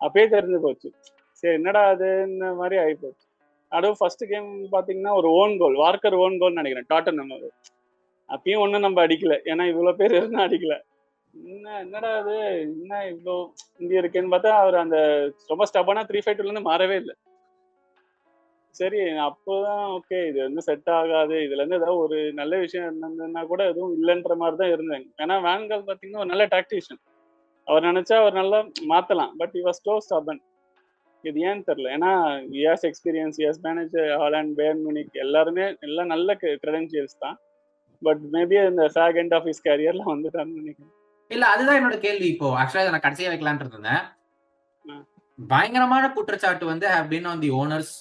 Speaker 2: அப்பயே தெரிஞ்சு போச்சு. சரி என்னடா அதுன்னு மாதிரி ஆகி போச்சு. அதுவும் ஃபர்ஸ்ட் கேம் பார்த்தீங்கன்னா ஒரு ஓன் கோல் வார்க்கர் ஓன் கோல் நினைக்கிறேன். டாட்டன் நம்ம அப்பயும் ஒன்றும் நம்ம அடிக்கல. ஏன்னா இவ்வளோ பேர் இருந்தா அடிக்கல. என்ன என்னடா அது என்ன இவ்வளோ இங்க இருக்குன்னு பார்த்தா அவர் அந்த ரொம்ப ஸ்டபனா த்ரீ ஃபைவ் இருந்து மாறவே இல்லை. சரி அப்போதான் ஓகே இது வந்து செட் ஆகாது. இதுல இருந்து ஏதாவது ஒரு நல்ல விஷயம் இருந்ததுன்னா கூட எதுவும் இல்லைன்ற மாதிரி தான் இருந்தாங்க ஏன்னா வேன்கால் பார்த்தீங்கன்னா ஒரு நல்ல டாக்டிஷியன் அவர் நினைச்சா அவர் நல்லா மாத்தலாம். பட் இவர் ஸ்டோ ஸ்டபன் இது ஏன்னு தெரியல. ஏன்னா years experience years manager Holland Bayern Munich எல்லாருமே எல்லாம் நல்ல கிரெடென்சியல்ஸ் தான். பட் மேபி இந்த ஃபேக் எண்ட் ஆஃப் இஸ் கேரியர்ல வந்துட்டான்னு நினைக்கிறேன்.
Speaker 1: இல்ல அதுதான் என்னோட கேள்வி இப்போ ஆக்சுவலா நான் கடைசியா வைக்கலாம்னு இருந்தேன். பயங்கரமான குற்றச்சாட்டு வந்து have been on the owners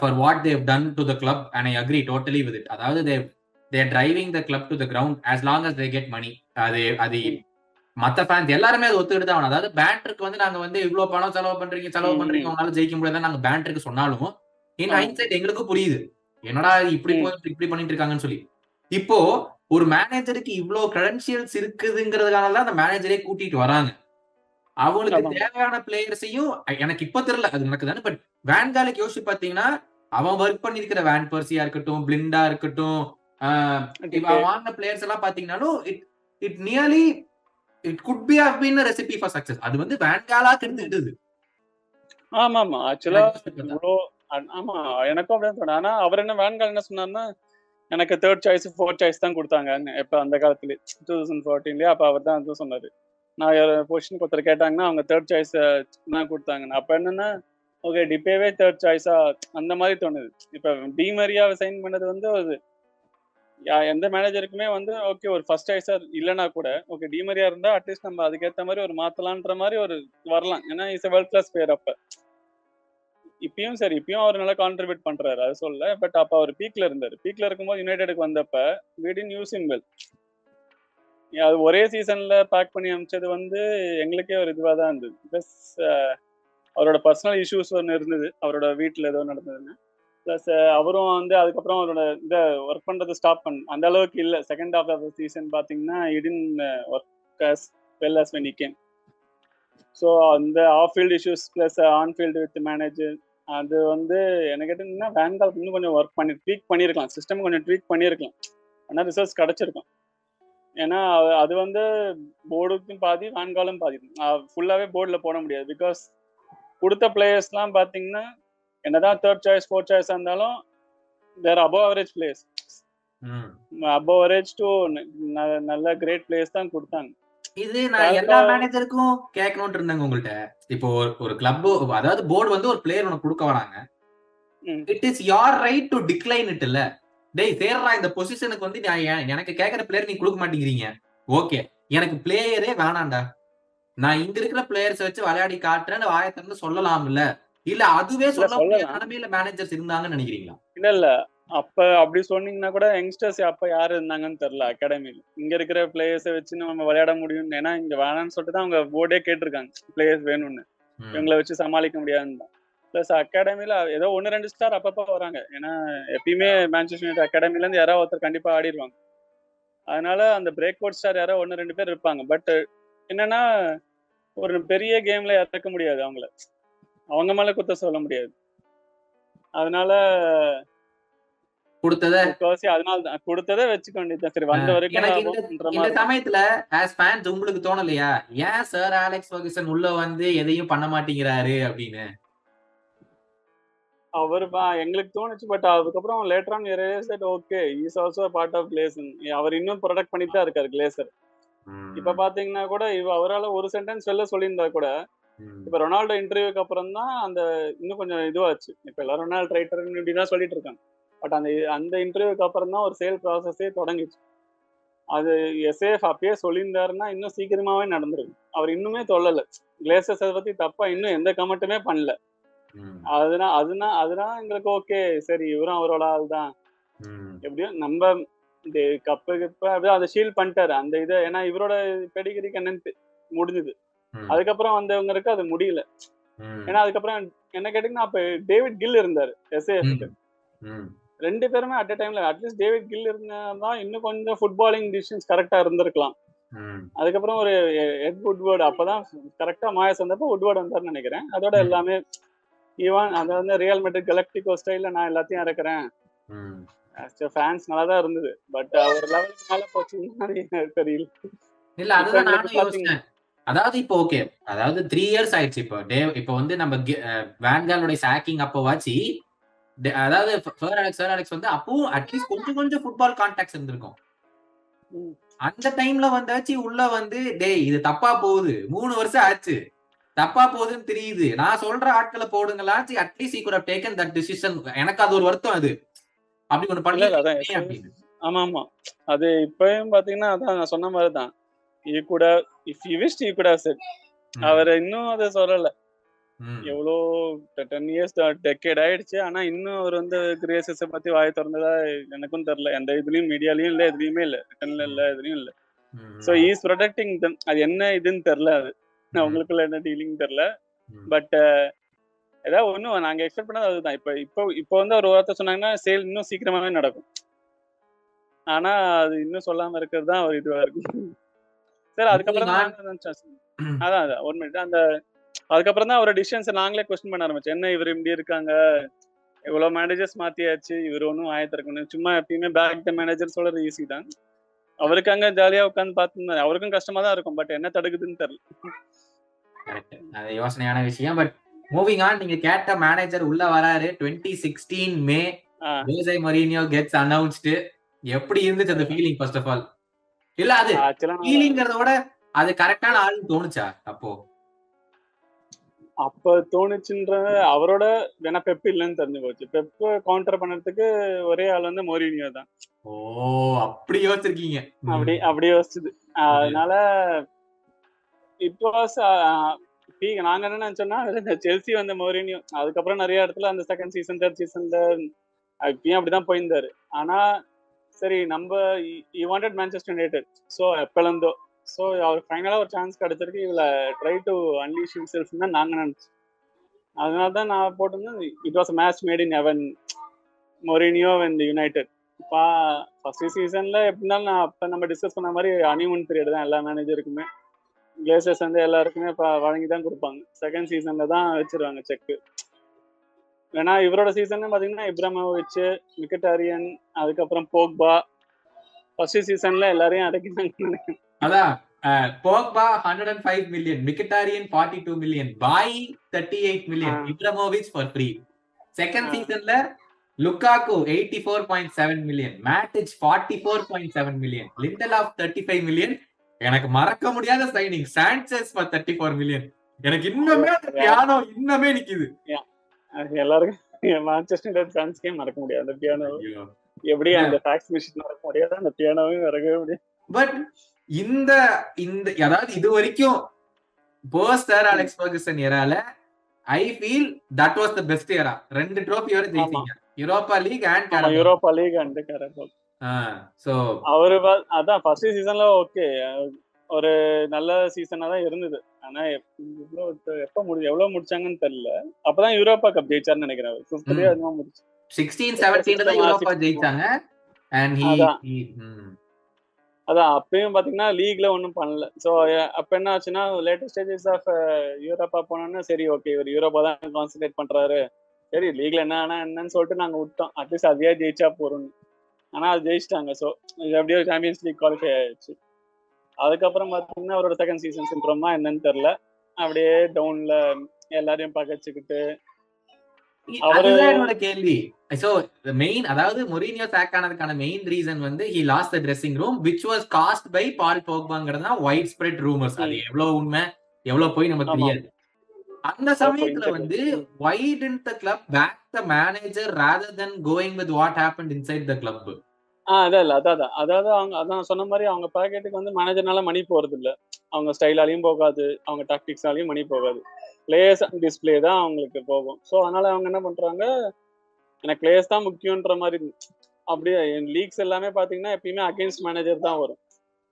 Speaker 1: for what they've done to the club and I agree totally with it அதாவது they've they're driving the club to the ground as long as they get money அது அது மத்த fans எல்லாருமே அது ஒத்துக்கிட்டு தான். அதாவது பேண்டருக்கு வந்து நாங்க வந்து இவ்வளவு பணம் செலவு பண்றீங்க செலவு. பண்றீங்க உங்களால ஜெயிக்க முடியாதுன்னு நாங்க பேண்டருக்கு சொன்னாலும் இன். ஹைன்சைட் எங்களுக்கு புரியுது என்னடா இப்படி இப்படி பண்ணிட்டு இருக்காங்கன்னு சொல்லி இப்போ ஒரு மேனேஜருக்கு இவ்வளவு கிரெடென்சியல்ஸ் இருக்குதுங்கிறதுனால தான் அந்த மேனேஜரே கூட்டிட்டு வராங்க. அவங்களுக்கு. தேவையான பிளேயர்ஸையும் எனக்கு இப்ப தெரியல அது நடக்குதானு பட் வேன்காலுக்கு யோசிச்சு பாத்தீங்கன்னா அவன் ஒர்க் பண்ணிருக்கிற வேன் பர்சியா இருக்கட்டும் பிளிண்டா இருக்கட்டும் அவன் வாங்கின பிளேயர்ஸ் எல்லாம் பாத்தீங்கன்னாலும் it it nearly it could be have been recipe for success அது வந்து வேன்காலா இருந்துகிட்டு
Speaker 2: ஆமா ஆமா ஆக்சுவலா ஆமா எனக்கும் அப்படியே தோணும் ஆனா அவர் என்ன வேன்கால் என்ன சொன்னார்னா எனக்கு தேர்ட் சாய்ஸ் ஃபோர்த் சாய்ஸ் தான் கொடுத்தாங்க எப்ப அந்த காலத்துல? டூ தௌசண்ட் ஃபோர்டீன்லேயே அப்ப அவர் தான் வந்து சொன்னார். நான் பொசிஷனுக்கு ஒருத்தர் கேட்டாங்கன்னா அவங்க தேர்ட் சாய்ஸ் தான் கொடுத்தாங்க அப்ப என்னன்னா ஓகே டிப்பேவே தேர்ட் சாய்ஸா அந்த மாதிரி தோணுது. இப்ப டிமரியாவை சைன் பண்ணது வந்து அது எந்த மேனேஜருக்குமே வந்து ஓகே ஒரு ஃபர்ஸ்ட் சாய்ஸர் இல்லைனா கூட ஓகே டிமரியா இருந்தா அட்லீஸ்ட் நம்ம அதுக்கேற்ற மாதிரி ஒரு மாத்தலான்ற மாதிரி ஒரு வரலாம். ஏன்னா இஸ் வேர்ல்ட் கிளாஸ் பிளேயர் அப்ப. இப்பயும் சரி இப்பயும் அவர் நல்லா கான்ட்ரிபியூட் பண்றாரு அது சொல்ல பட் அப்ப அவர் பீக்ல இருந்தாரு. பீக்ல இருக்கும்போது யுனைடெடுக்கு வந்தப்ப வீடின் யூசிங் வெல் அது ஒரே சீசன்ல பேக் பண்ணி அமிச்சது வந்து எங்களுக்கே ஒரு இதுவாக தான் இருந்தது. பிளஸ் அவரோட பர்சனல் இஷ்யூஸ் ஒன்று இருந்தது. அவரோட வீட்டில் ஏதோ நடந்ததுன்னு. ப்ளஸ் அவரும் வந்து அதுக்கப்புறம் அவரோட இந்த ஒர்க் பண்றது ஸ்டாப் பண்ண அந்த அளவுக்கு இல்லை. செகண்ட் ஹாஃப் ஆஃப் சீசன் பார்த்தீங்கன்னா didn't work as well as when he came so அந்த off field issues plus on field with manager அது வந்து எனக்கு கேட்டீங்கன்னா வேன்கால் இன்னும் கொஞ்சம் ஒர்க் பண்ணி ட்வீக் பண்ணியிருக்கலாம் சிஸ்டம் கொஞ்சம் ட்வீக் பண்ணியிருக்கலாம் ஆனால் ரிசல்ட்ஸ் கிடைச்சிருக்கும். ஏன்னா அது- வந்து போர்டுக்கும் பாதி வேன்காலும் பாதி. ஃபுல்லாகவே போர்டில் போட முடியாது. பிகாஸ் கொடுத்த பிளேயர்ஸ்லாம் பார்த்தீங்கன்னா என்னதான் தேர்ட் சாய்ஸ் ஃபோர்த் சாய்ஸ் இருந்தாலும் they're above average
Speaker 1: players.
Speaker 2: Above average to நல்ல கிரேட் பிளேயர்ஸ் தான் கொடுத்தாங்க.
Speaker 1: இது நான் எல்லா மேனேஜருக்கும் கேட்கணும்னு இருந்தேங்க உங்கள்ட்ட. இப்போ ஒரு- கிளப் அதாவது போர்டு வந்து ஒரு பிளேயர் உனக்கு கொடுக்க வராங்க. இட் இஸ் யார் ரைட் டு டிக்ளைன் இட் இல்ல. டேய் சேர்றா இந்த பொசிஷனுக்கு வந்து எனக்கு கேட்கற பிளேயர் நீ கொடுக்க மாட்டேங்கிறீங்க. ஓகே எனக்கு பிளேயரே வேணாம்டா. நான் இங்க இருக்கிற பிளேயர்ஸ் வச்சு விளையாடி காட்டுறேன்னு வாயத்திறந்து சொல்லலாம் இல்ல இல்ல அதுவே சொல்ல. நிலைமையில மேனேஜர்ஸ் இருந்தாங்கன்னு நினைக்கிறீங்களா?
Speaker 2: இல்ல இல்ல. அப்ப அப்படி சொன்னீங்கன்னா கூட யங்ஸ்டர்ஸ் அப்ப யாரு இருந்தாங்கன்னு தெரியல அகாடமில இங்க இருக்கிற பிளேயர்ஸை வச்சு நம்ம விளையாட முடியும் ஏன்னா இங்க வேணாம்னு சொல்லிட்டு தான் அவங்க போர்டே கேட்டிருக்காங்க பிளேயர்ஸ் வேணும்னு. இவங்களை வச்சு சமாளிக்க முடியாதுன்னு தான். ப்ளஸ் அகாடமில ஏதோ ஒன்னு ரெண்டு ஸ்டார் அப்பப்போ வராங்க. ஏன்னா எப்பயுமே மேன்செஸ்டர் யுனைடெட் அகாடமில இருந்து யாராவது ஒருத்தர் கண்டிப்பா ஆடிடுவாங்க அதனால அந்த பிரேக் அவுட் ஸ்டார் யாரோ ஒன்னு ரெண்டு பேர் இருப்பாங்க. பட் என்னன்னா ஒரு பெரிய கேம்ல இறக்க முடியாது அவங்கள. அவங்க மேல குத்த சொல்ல முடியாது. அதனால
Speaker 1: கொடுத்தத
Speaker 2: அதனால தான் கொடுத்ததை வச்சுக்க வேண்டியதுதான் சரி வந்த வரைக்கும்
Speaker 1: இந்த சமயத்துல ஆஸ் ஃபேன்ஸ் உங்களுக்கு தோணலையா? ஏன் சார் அலெக்ஸ் ஃபர்கூசன் உள்ள வந்து எதையும் பண்ண மாட்டேங்கிறாரு அப்படின்னு?
Speaker 2: அவர் பா- எங்களுக்கு தோணுச்சு பட் அதுக்கப்புறம் later on realise okay is also part of Glazer அவர் இன்னும் ப்ரொடக்ட் பண்ணிட்டு தான் இருக்காரு கிளேசர். இப்ப பாத்தீங்கன்னா கூட இவ அவரால ஒரு சென்டென்ஸ் வெளில சொல்லியிருந்தா கூட. இப்ப ரொனால்டோ இன்டர்வியூக்கு அப்புறம் தான் அந்த இன்னும் கொஞ்சம் இதுவாச்சு. இப்ப எல்லாரும் ரொனால்டோ ரைட்டர் இப்படிதான் சொல்லிட்டு இருக்காங்க. பட் அந்த அந்த இன்டர்வியூக்கு அப்புறம் தான் ஒரு சேல் ப்ராசஸே தொடங்கிச்சு. அது எஸ்ஏஎஃப் அப்பயே சொல்லியிருந்தாருன்னா இன்னும் சீக்கிரமாவே நடந்திருக்கும். அவர் இன்னுமே சொல்லல. கிளேசஸ் அதை பத்தி தப்பா இன்னும் எந்த கமெண்ட்டுமே பண்ணல. அதுனா அதுனா அதனால எங்களுக்கு ஓகே சரி இவரும் அவரோட ஆள் தான். எப்படியோ நம்ம இந்த கப்பு கிப்பு அப்படியே அதை ஷீல் பண்ணிட்டாரு. அந்த இதை ஏன்னா இவரோட பெடிகிரிக்கு என்னன்னு முடிஞ்சுது. அதுக்கப்புறம் வந்தவங்களுக்கு அது முடியல. ஏன்னா அதுக்கப்புறம் என்ன கேட்டீங்கன்னா அப்ப டேவிட் கில் இருந்தாரு எஸ்ஏஎஃப்க்கு
Speaker 1: ம்.
Speaker 2: ரெண்டு பேருமே அட் டைம்ல அட்லீஸ்ட் டேவிட் கில் இருந்தா இன்னும் கொஞ்சம் ஃபுட்பாலிங் டிசிஷன்ஸ் கரெக்டா இருந்திருக்கலாம். அதுக்கப்புறம் ஒரு எட் உட்வேர்டு அப்பதான் கரெக்டா மாயஸ் வந்தப்போ உட்வேர்டு வந்தாருன்னு நினைக்கிறேன். அதோட. எல்லாமே ஈவன் அது வந்து ரியல் மெட்ரிக் கலெக்டிகோ ஸ்டைல நான் எல்லாத்தையும் இறக்குறேன். ஃபேன்ஸ் நல்லா தான் இருந்தது. பட் ஒரு லெவலுக்கு மேல போச்சுன்னா தெரியல.
Speaker 1: இல்ல அதுதான் நானும் யோசிச்சேன். அதாவது இப்போ ஓகே அதாவது த்ரீ இயர்ஸ் ஆயிடுச்சு இப்போ. டே இப்போ வந்து நம்ம வேன்காலோட சாக்கிங் அப்போ வாச்சு அதாவது ஃபர் அலெக்ஸ் ஃபர் அலெக்ஸ் வந்து அப்போ அட்லீஸ்ட் கொஞ்சம் கொஞ்சம் ஃபுட்பால் கான்டாக்ட்ஸ் இருந்திருக்கும். அந்த டைம்ல வந்தாச்சு உள்ள வந்து டேய் இது தப்பா போகுது. மூணு வருஷம் ஆச்சு. தப்பா போகுதுன்னு தெரியுது. நான் சொல்ற ஆட்களை போடுங்களாச்சு. At least he could taken that decision எனக்கு அது ஒரு வருத்தம் அது. அப்படி ஒண்ணு
Speaker 2: இல்ல, அதான் ஆமா ஆமா. அது இப்பயும் பாத்தீங்கன்னா அதான் நான் சொன்ன மாதிரி தான் ஈ கூட இஃப் யூ விஷ் ஈ கூட செட். அவர் இன்னும் அதை சொல்லல. எவ்வளோ டென் இயர்ஸ் டெக்கேட் ஆயிடுச்சு. ஆனா இன்னும் அவர் வந்து கிரேசஸ பத்தி வாய் திறந்ததா எனக்கும் தெரியல எந்த இதுலயும் மீடியாலயும் இல்ல எதுலயுமே இல்ல. ரிட்டன்ல இல்ல எதுலயும் இல்ல. சோ ஈஸ் ப்ரொடெக்டிங் தம் அது என்ன இதுன்னு தெரியல அது. அவங்களுக்குள்ள என்ன டீலிங் தெரியல
Speaker 1: ம்.
Speaker 2: பட் ஏதாவது ஒண்ணும் நாங்க எக்ஸ்பெக்ட் பண்ணது அதுதான். இப்ப இப்போ இப்போ வந்து ஒரு வார்த்தை சொன்னாங்கன்னா சேல் இன்னும் சீக்கிரமாவே நடக்கும். ஆனா அது இன்னும் சொல்லாம இருக்கிறது தான் ஒரு இதுவா இருக்கும் [LAUGHS] சரி அதுக்கப்புறம் அதான் அதான். ஒரு மினிட் அந்த அதுக்கப்புறம் தான் அவரோட டிசிஷன்ஸ் நாங்களே கொஸ்டின் பண்ண ஆரம்பிச்சோம். என்ன இவர் இப்படி இருக்காங்க? இவ்வளவு மேனேஜர்ஸ் மாத்தியாச்சு. இவர் ஒன்றும் ஆயத்திருக்கணும் சும்மா எப்பயுமே பேக் த மேனேஜர் சொல்றது ஈஸி தான். அவருக்கு அங்க ஜாலியா உட்காந்து பார்த்துருந்தாரு. அவருக்கும் கஷ்டமா தான் இருக்கும். பட் என்ன தடுக்குதுன்னு தெரியல.
Speaker 1: அது யோசனையான விஷயம். பட் மூவிங் ஆன் நீங்க கேட்ட மேனேஜர் உள்ள வராரு. Twenty sixteen
Speaker 2: May.
Speaker 1: José Mourinho gets announced எப்படி இருந்துச்சு அந்த ஃபீலிங் ஃபர்ஸ்ட் ஆஃப் ஆல் இல்ல அது ஃபீலிங்கிறத விட அது கரெக்டான ஆள்னு தோணுச்சா? அப்போ.
Speaker 2: அப்ப தோணுச்சுன்ற அவரோட வேணா பெப் இல்லைன்னு தெரிஞ்சு போச்சு. பெப் கவுண்டர் பண்ணறதுக்கு ஒரே ஆள் வந்து மோரினியோ தான்.
Speaker 1: ஓ அப்படி யோசிச்சிருக்கீங்க.
Speaker 2: அப்படி அப்படி யோசிச்சது. அதனால இப்போ நாங்க என்ன நினைச்சோம்னா இந்த செல்சி வந்த மோரினியோ அதுக்கப்புறம் நிறைய இடத்துல அந்த செகண்ட் சீசன் தேர்ட் சீசன்ல இப்பயும் அப்படிதான் போயிருந்தாரு. ஆனா சரி நம்ம you wanted Manchester United so எப்பலந்தோ so அவர் ஃபைனலா ஒரு சான்ஸ் கிடைச்சிருக்கு. இதுல ட்ரை டு அன்லீஷ் ஹிம்செல்ஃப் தான் நாங்கள் நினச்சோம். அதனால தான் நான் போட்டிருந்தேன். It was match made in heaven Mourinho and United இப்போ ஃபர்ஸ்ட் சீசன்ல எப்படினாலும் நான் அப்போ நம்ம டிஸ்கஸ் பண்ண மாதிரி அனிமன் பீரியட் தான் எல்லா மேனேஜருக்குமே கிளேசர்ஸ் வந்து எல்லாருக்குமே இப்போ வழங்கி தான் கொடுப்பாங்க. செகண்ட் சீசன்ல தான் வச்சிருவாங்க செக்கு ஏன்னா இவரோட சீசன் பாத்தீங்கன்னா இப்ராமோவிச் மிக்கட்டாரியன் அதுக்கப்புறம் போக்பா ஃபர்ஸ்ட் சீசன்ல எல்லாரையும் அடக்கினாங்க
Speaker 1: அதான் Pogba hundred and five million Mkhitaryan forty two million Bailly thirty eight million Ibrahimovic for free second சீசன்ல Lukaku eighty four point seven million Matic forty four point seven million Lindelof thirty five million எனக்கு மறக்க முடியாத signing Sanchez for thirty four million எனக்கு இன்னுமே அந்த piano இன்னுமே நிக்குது.
Speaker 2: எல்லாருக்கும் மான்செஸ்டர் ஃபேன்ஸ்க்கே மறக்க முடியாது அந்த பியானோ எப்படி அந்த ஃபேக்ஸ் மிஷின் மறக்க முடியாது அந்த பியானோவையும் மறக்கவே முடியாது.
Speaker 1: பட் இந்த இந்த அதாவது இது வரைக்கும் post Alex Ferguson ஏரால I feel that was the best era ரெண்டு ட்ரோஃபி வரை ஜெயிச்சீங்க. Europa League and
Speaker 2: Europa League and Carabao
Speaker 1: so
Speaker 2: அவரு அதான் ஃபர்ஸ்ட் சீசன்ல ஓகே ஒரு நல்ல சீசனா தான் இருந்தது. ஆனா இவ்வளவு எப்ப முடி எவ்வளவு முடிச்சாங்கன்னு தெரியல. அப்பதான் யூரோப்பா கப் ஜெயிச்சாருன்னு நினைக்கிறேன் ஃபிஃப்த்லயே அதுமா முடிச்சு.
Speaker 1: சிக்ஸ்டீன் செவன்டீன்ல தான் யூரோப்பா ஜெயிச்சாங்க. அண்ட் ஹி
Speaker 2: அதான் அப்பயும் பாத்தீங்கன்னா லீக்ல ஒன்றும் பண்ணல. ஸோ அப்ப என்ன ஆச்சுன்னா லேட்டஸ்ட் ஸ்டேஜஸ் ஆஃப் யூரோப்பா போனோம்னா சரி ஓகே இவர் யூரோப்பா தான் கான்சென்ட்ரேட் பண்றாரு. சரி லீக்ல என்ன ஆனா என்னன்னு சொல்லிட்டு நாங்க விட்டோம். அட்லீஸ்ட் அதையே ஜெயிச்சா போறோம்னு ஆனா அது ஜெயிச்சிட்டாங்க. ஸோ இது அப்படியே சாம்பியன்ஸ் லீக் குவாலிஃபை ஆயிடுச்சு. அதுக்கப்புறம் பாத்தீங்கன்னா அவரோட செகண்ட் சீசன் சிண்ட்ரோமா என்னன்னு தெரியல. அப்படியே டவுன்ல எல்லாரையும் பகச்சுக்கிட்டு
Speaker 1: அதுதான் என்னோட கேள்வி. சோ மெயின் அதாவது மொரினியோ சாக் ஆனதுக்கான மெயின் ரீசன் வந்து he lost the dressing room which was caused by Paul போக்பாங்கிறது தான் ஒயிட் ஸ்ப்ரெட் ரூமர்ஸ் அது எவ்வளவு உண்மை எவ்வளவு போய் நமக்கு தெரியாது. அந்த சமயத்துல வந்து why didn't the club back the manager rather than going with what happen inside the club
Speaker 2: ah அதான் இல்லை அதான் அதான் அதாவது அவங்க அதான் சொன்ன மாதிரி அவங்க பாக்கெட்டுக்கு வந்து மேனேஜர்னால மணி போறது இல்ல அவங்க ஸ்டைலாலையும் போகாது அவங்க டாக்டிக்ஸ்னாலையும் மணி போகாது. பிளேயர்ஸ் டிஸ்பிளே தான் அவங்களுக்கு போகும். ஸோ அதனால அவங்க என்ன பண்றாங்க எனக்கு பிளேயர்ஸ் தான் முக்கியன்ற மாதிரி அப்படியே லீக்ஸ் எல்லாமே பாத்தீங்கன்னா எப்பயுமே அகேன்ஸ்ட் மேனேஜர் தான் வரும்.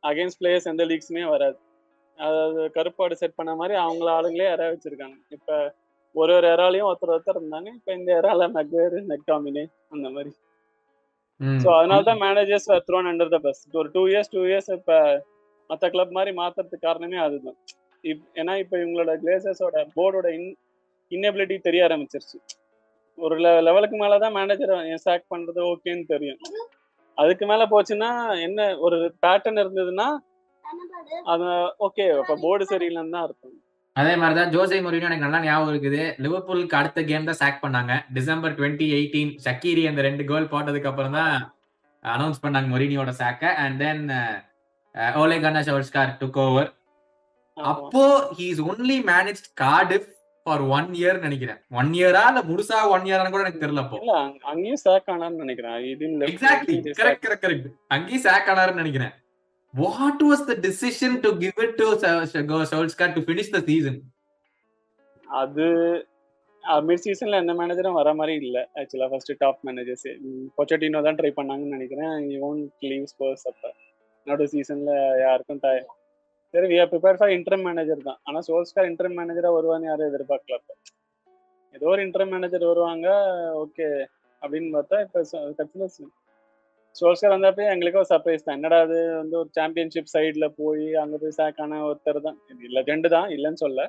Speaker 2: அகேன்ஸ்ட் பிளேயர்ஸ் எந்த லீக்ஸுமே வராது. அதாவது கருப்பாடு செட் பண்ண மாதிரி அவங்கள ஆளுங்களே இற வச்சிருக்காங்க. இப்போ ஒரு ஒரு இறாலையும் ஒருத்தர் ஒருத்தர் இருந்தாங்க இப்போ இந்த இறால மெக்வேர் நெக்டாமினே அந்த மாதிரி. ஸோ அதனால தான் managers thrown under the bus ஒரு டூ இயர்ஸ் டூ இயர்ஸ் இப்போ மற்ற கிளப் மாதிரி மாத்துறதுக்கு காரணமே அதுதான். இப் ஏன்னா இப்போ இவங்களோட கிளேசர்ஸோட போர்டோட இன் இன்னெபிலிட்டி தெரிய ஆரம்பிச்சிருச்சு. ஒரு லெவலுக்கு மேலே தான் மேனேஜர் சாக் பண்ணுறது ஓகேன்னு தெரியும். அதுக்கு மேலே போச்சுன்னா என்ன ஒரு பேட்டர்ன் இருந்ததுன்னா அது ஓகே இப்போ போர்டு சரியில்லைன்னு தான் இருக்கும்
Speaker 1: அதே மாதிரிதான் ஜோசை மொரினோ எனக்கு நல்லா ஞாபகம் இருக்குது. லிவர்பூலுக்கு அடுத்த கேம் தான் சாக் பண்ணாங்க. டிசம்பர் டுவெண்ட்டி எயிட்டீன் ஷக்கீரி அந்த ரெண்டு கோல் போட்டதுக்கு அப்புறம் தான் அனௌன்ஸ் பண்ணாங்க மொரினியோட சாக்க and then Ole Gunnar Solskjaer took over அப்போ he is only manage Cardiff for one year நினைக்கிறேன். ஒன் இயரா இல்ல முழுசா ஒன் இயரான்னு கூட எனக்கு தெரியல அப்போ.
Speaker 2: அங்கேயும் சாக் ஆனார்னு நினைக்கிறேன்.
Speaker 1: எக்ஸாக்ட்லி கரெக்ட் கரெக்ட் கரெக்ட் அங்கேயும் சாக் ஆனாருன்னு நினைக்கிறேன். What was the decision to give it to Solskjaer to finish the season?
Speaker 2: அது மிட் சீசன்ல எந்த மேனேஜரும் வர மாதிரி இல்ல. ஆக்சுவலா ஃபர்ஸ்ட் டாப் மேனேஜர்ஸ் பொச்சட்டினோ தான் ட்ரை பண்ணாங்கன்னு நினைக்கிறேன். ஓன் லீவ் ஸ்போர்ஸ் அப்ப. நடு சீசன்ல யாருக்கும் சரி we are prepare for interim manager தான். ஆனா சோல்ஸ்கார் இன்டர்ம் மேனேஜரா வருவான்னு யாரும் எதிர்பார்க்கல ஏதோ ஒரு இன்டர்ம் மேனேஜர் வருவாங்க ஓகே அப்படின்னு பார்த்தா இப்ப கட்சியில சோல்ஸ்கர் வந்தப்ப எங்களுக்கு ஒரு சர்ப்ரைஸ் தான். என்னடா அது வந்து ஒரு சாம்பியன்ஷிப் சைடில் போய் அங்கே போய் சேக்கான ஒருத்தர் தான். இல்லை லெஜெண்டு தான் இல்லைன்னு சொல்ல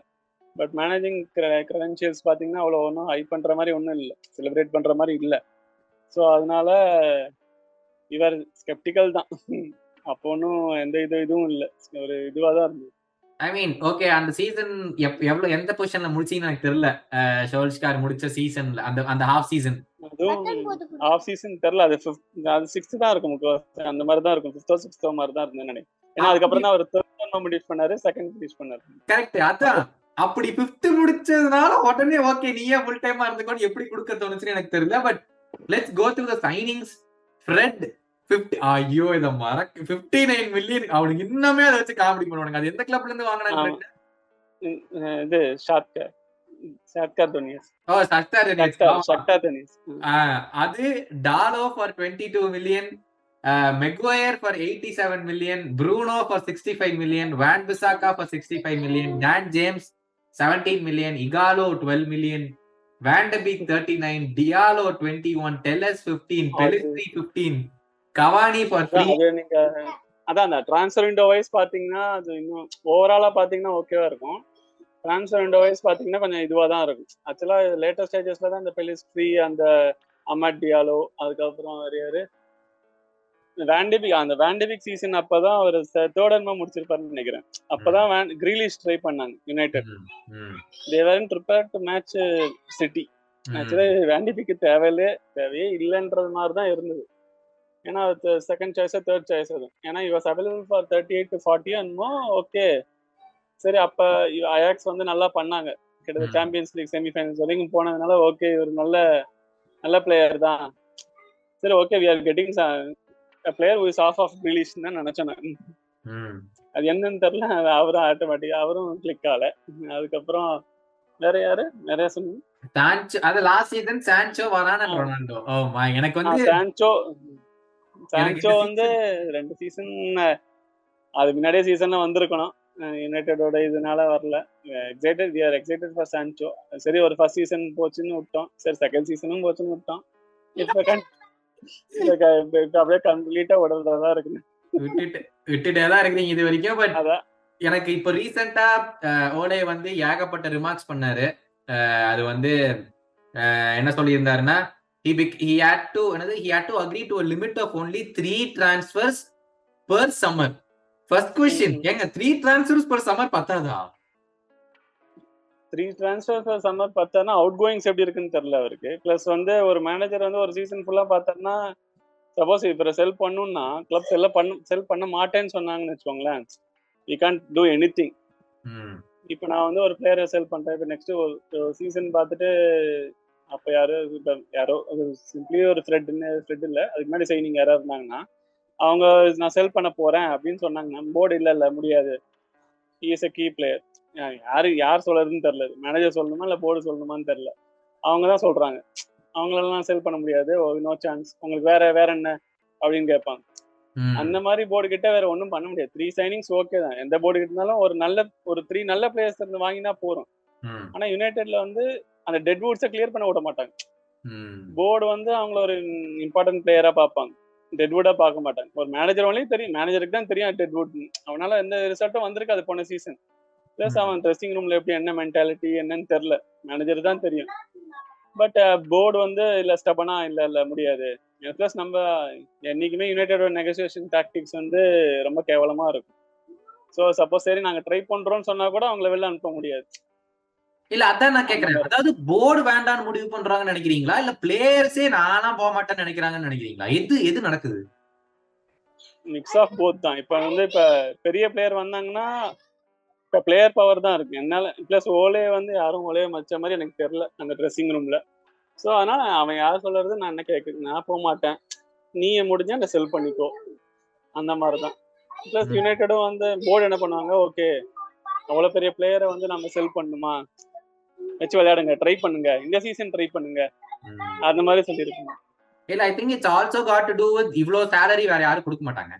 Speaker 2: பட் மேனேஜிங் கிரெடென்ஷியல்ஸ் பார்த்தீங்கன்னா அவ்வளோ ஒன்றும் ஹை பண்ணுற மாதிரி ஒன்றும் இல்லை. செலிப்ரேட் பண்ணுற மாதிரி இல்லை. ஸோ அதனால இவர் ஸ்கெப்டிக்கல் தான். அப்போ ஒன்றும் எந்த இது இதுவும் இல்லை. ஒரு இதுவாக தான் இருந்தது.
Speaker 1: ஐ மீன் ஓகே அந்த சீசன் எவ்வளோ எந்த பொசிஷன்ல முடிச்சீங்கன்னு எனக்கு தெரியல. ஷோல்ஸ்கார் முடிச்ச சீசன்ல அந்த அந்த ஹாஃப் சீசன்
Speaker 2: அதுவும் ஹாஃப் சீசன் தெரியல. அது அது சிக்ஸ்த் தான் இருக்கும் அந்த மாதிரி தான் இருக்கும். ஃபிஃப்த்தோ சிக்ஸ்த்தோ மாதிரி தான் இருந்தேன்னு நினைக்கிறேன். ஏன்னா அதுக்கப்புறம் தான் அவர் தேர்ட் ஃபினிஷ் பண்ணாரு செகண்ட் ஃபினிஷ் பண்ணாரு.
Speaker 1: கரெக்ட் அதான். அப்படி ஃபிஃப்த் முடிச்சதுனால உடனே ஓகே நீயே ஃபுல் டைமா இருந்துக்கோன்னு எப்படி கொடுக்க தோணுச்சுன்னு எனக்கு தெரியல. But let's go through the signings Fred 50 ஐயோ இத மறக்க 59 மில்லியன் அவனுக்கு இன்னுமே அதை வச்சு காமெடி பண்ணுவானுங்க. அது எந்த கிளப்ல இருந்து வாங்கினாங்க
Speaker 2: இது ஷாட்கர்
Speaker 1: அது Dalot for 22 million Maguire for 87 million Bruno for 65 million Wan Bissaka for 65 million Dan James 17 million Ighalo 12 million Van de Beek 39 Diallo 21 Telles 15 Pellistri 15
Speaker 2: Cavani for அதான் அந்த டிரான்ஸ்ஃபர் விண்டோ வைஸ் பாத்தீங்கன்னா அது இன்னும் ஓவராலா பாத்தீங்கன்னா ஓகேவா இருக்கும். டிரான்ஸ்ஃபர் விண்டோ வைஸ் பாத்தீங்கன்னா கொஞ்சம் இதுவா தான் இருக்கும். ஆக்சுவலா லேட்டஸ்ட் ஸ்டேஜஸ்ல தான் இந்த பெலிஸ்ட்ரி அந்த அமட் டியாலோ அதுக்கப்புறம் வேற வேண்டிபிக் அந்த வேண்டிபிக் சீசன் அப்பதான் அவர் தேர்ட் அன்மா முடிச்சிருப்பாருன்னு நினைக்கிறேன். அப்பதான் வேன் கிரீலிஷ் ட்ரை பண்ணாங்க United they weren't prepare to match City ஆக்சுவலா வேண்டிபிக்கு தேவையில்லே தேவையே இல்லைன்றது மாதிரி தான் இருந்தது. ஏன்னா செகண்ட் சாய்ஸா தேர்ட் சாய்ஸ் அது ஏன்னா he was available for thirty eight to forty அன்மோ okay சரி அப்ப அயாக்ஸ் வந்து நல்லா பண்ணாங்க. கிட்டத்தட்ட. சாம்பியன்ஸ் லீக் செமிஃபைனல்ஸ் வரைக்கும் போனதுனால ஓகே இவர் நல்ல நல்ல பிளேயர் தான். சரி okay we are getting player with off off release தான் நினைச்சேன் நான். அது என்னன்னு தெரியல அது அவரும் ஆட்டோமேட்டிக்கா அவரும் கிளிக் ஆகல. அதுக்கப்புறம் வேற யாரு? நிறைய சொன்னீங்க?
Speaker 1: சான்சோ அது லாஸ்ட் சீசன் சான்சோ வரான ரொனால்டோ? ஓமா எனக்கு வந்து
Speaker 2: சான்சோ சான்சோ வந்து ரெண்டு சீசன் அது முன்னாடியே சீசன்ல வந்திருக்கணும். யுனைடெடோட இதனால வரல. Excited we are excited for Sancho சரி ஒரு ஃபர்ஸ்ட் சீசன் போச்சுன்னு விட்டோம். சரி செகண்ட் சீசனும் போச்சுன்னு விட்டோம். இப்ப அப்படியே கம்ப்ளீட்டா உடல்தான் இருக்கு.
Speaker 1: விட்டுட்டு விட்டுட்டே தான் இருக்கிறீங்க இது வரைக்கும் பட்
Speaker 2: அதான்.
Speaker 1: எனக்கு இப்போ ரீசெண்டா ஓலே வந்து ஏகப்பட்ட ரிமார்க்ஸ் பண்ணாரு. அது வந்து என்ன சொல்லியிருந்தாருன்னா he bec- he had to என்னது? he had to agree to a limit of only three transfers per summer. First
Speaker 2: ம்.
Speaker 1: ஏங்க த்ரீ டிரான்ஸ்ஃபர்ஸ் per summer பத்தாதா?
Speaker 2: த்ரீ டிரான்ஸ்ஃபர் சம்மர் பார்த்தாருன்னா அவுட் கோயிங்ஸ் எப்படி இருக்குன்னு தெரியல அவருக்கு. ப்ளஸ் வந்து ஒரு மேனேஜர் வந்து ஒரு சீசன் ஃபுல்லா பார்த்தாருன்னா சப்போஸ் இப்போ செல் பண்ணுன்னா கிளப் செல்ல பண்ண செல் பண்ண மாட்டேன்னு சொன்னாங்கன்னு வச்சுக்கோங்களேன். We can't do anything
Speaker 1: ம்.
Speaker 2: இப்போ நான் வந்து ஒரு பிளேயரை செல் பண்றேன். இப்போ நெக்ஸ்ட் ஒரு சீசன் பார்த்துட்டு அப்போ யாரோ யாரோ சிம்பிளி ஒரு ஃப்ரெட்னு ஃப்ரெட் இல்லை. அதுக்கு முன்னாடி சைனிங் யாராவது இருந்தாங்கன்னா அவங்க நான் செல் பண்ண போறேன் அப்படின்னு சொன்னாங்கன்னா போர்டு இல்லை இல்லை முடியாது. இஸ் எ கீ பிளேயர் யாரு யார் சொல்றதுன்னு தெரியல. மேனேஜர் சொல்லணுமா இல்லை போர்டு சொல்லணுமான்னு தெரியல. அவங்க தான் சொல்றாங்க. அவங்களெல்லாம் செல் பண்ண முடியாது. நோ சான்ஸ் உங்களுக்கு வேற வேற என்ன அப்படின்னு கேட்பாங்க. அந்த மாதிரி போர்டு கிட்ட வேற ஒன்றும் பண்ண முடியாது. த்ரீ சைனிங்ஸ் ஓகே தான். எந்த போர்டு கிட்டாலும் ஒரு நல்ல ஒரு த்ரீ நல்ல பிளேயர்ஸ் இருந்து வாங்கினா போதும்.
Speaker 1: ம்.
Speaker 2: ஆனா யுனைடெட்ல வந்து அந்த டெட் வுட்ஸை கிளியர் பண்ண விட மாட்டாங்க. போர்டு வந்து அவங்கள ஒரு இம்பார்ட்டன்ட் பிளேயரா பார்ப்பாங்க. டெட்வுட்டா பார்க்க மாட்டாங்க ஒரு மேனேஜர் வரையும் தெரியும். மேனேஜருக்கு தான் தெரியும் டெட்வுட் அவனால எந்த ரிசல்ட்டும் வந்திருக்கு அது போன சீசன் ப்ளஸ். அவன் ட்ரெஸ்ஸிங் ரூம்ல எப்படி என்ன மென்டாலிட்டி என்னன்னு தெரியல. மேனேஜர் தான் தெரியும். பட் போர்டு வந்து இல்ல ஸ்டபனா இல்ல இல்ல முடியாது. ப்ளஸ் நம்ம என்னைக்குமே யுனைடெடோட நெகோசியேஷன் டாக்டிக்ஸ் வந்து ரொம்ப கேவலமா இருக்கும். ஸோ சப்போஸ் சரி நாங்க ட்ரை பண்றோம்னு சொன்னா கூட அவங்கள வெளில அனுப்ப முடியாது.
Speaker 1: இல்ல அதான் நான் கேக்குறேன். அதாவது போர்டு வேண்டாம்னு முடிவு பண்றாங்கன்னு நினைக்கிறீங்களா? இல்ல பிளேயர்ஸே நானா போக மாட்டேன்னு நினைக்கிறாங்கன்னு நினைக்கிறீங்களா? எது எது நடக்குது?
Speaker 2: மிக்ஸ் ஆஃப் போத் தான். இப்போ வந்து இப்போ பெரிய பிளேயர் வந்தாங்கன்னா இப்போ பிளேயர் பவர் தான் இருக்கு. என்னால ப்ளஸ் ஓலே வந்து யாரும் ஓலே மச்ச மாதிரி எனக்கு தெரியல அந்த ட்ரெஸ்ஸிங் ரூம்ல ஸோ அதனால அவன் யார் சொல்றது நான் என்ன கேட்குறது நான் போக மாட்டேன். நீயே முடிஞ்சா அந்த செல் பண்ணிக்கோ. அந்த மாதிரி தான் ப்ளஸ். யுனைடெடும் வந்து போர்டு என்ன பண்ணுவாங்க ஓகே அவ்வளோ பெரிய பிளேயரை வந்து நம்ம செல் பண்ணுமா வச்சு விளையாடுங்க. ட்ரை பண்ணுங்க. இந்த சீசன் ட்ரை பண்ணுங்க. அந்த மாதிரி சொல்லியிருக்கோம்.
Speaker 1: இல்ல I think it's also got to do with இவ்ளோ salary வேற யாரும் கொடுக்க மாட்டாங்க.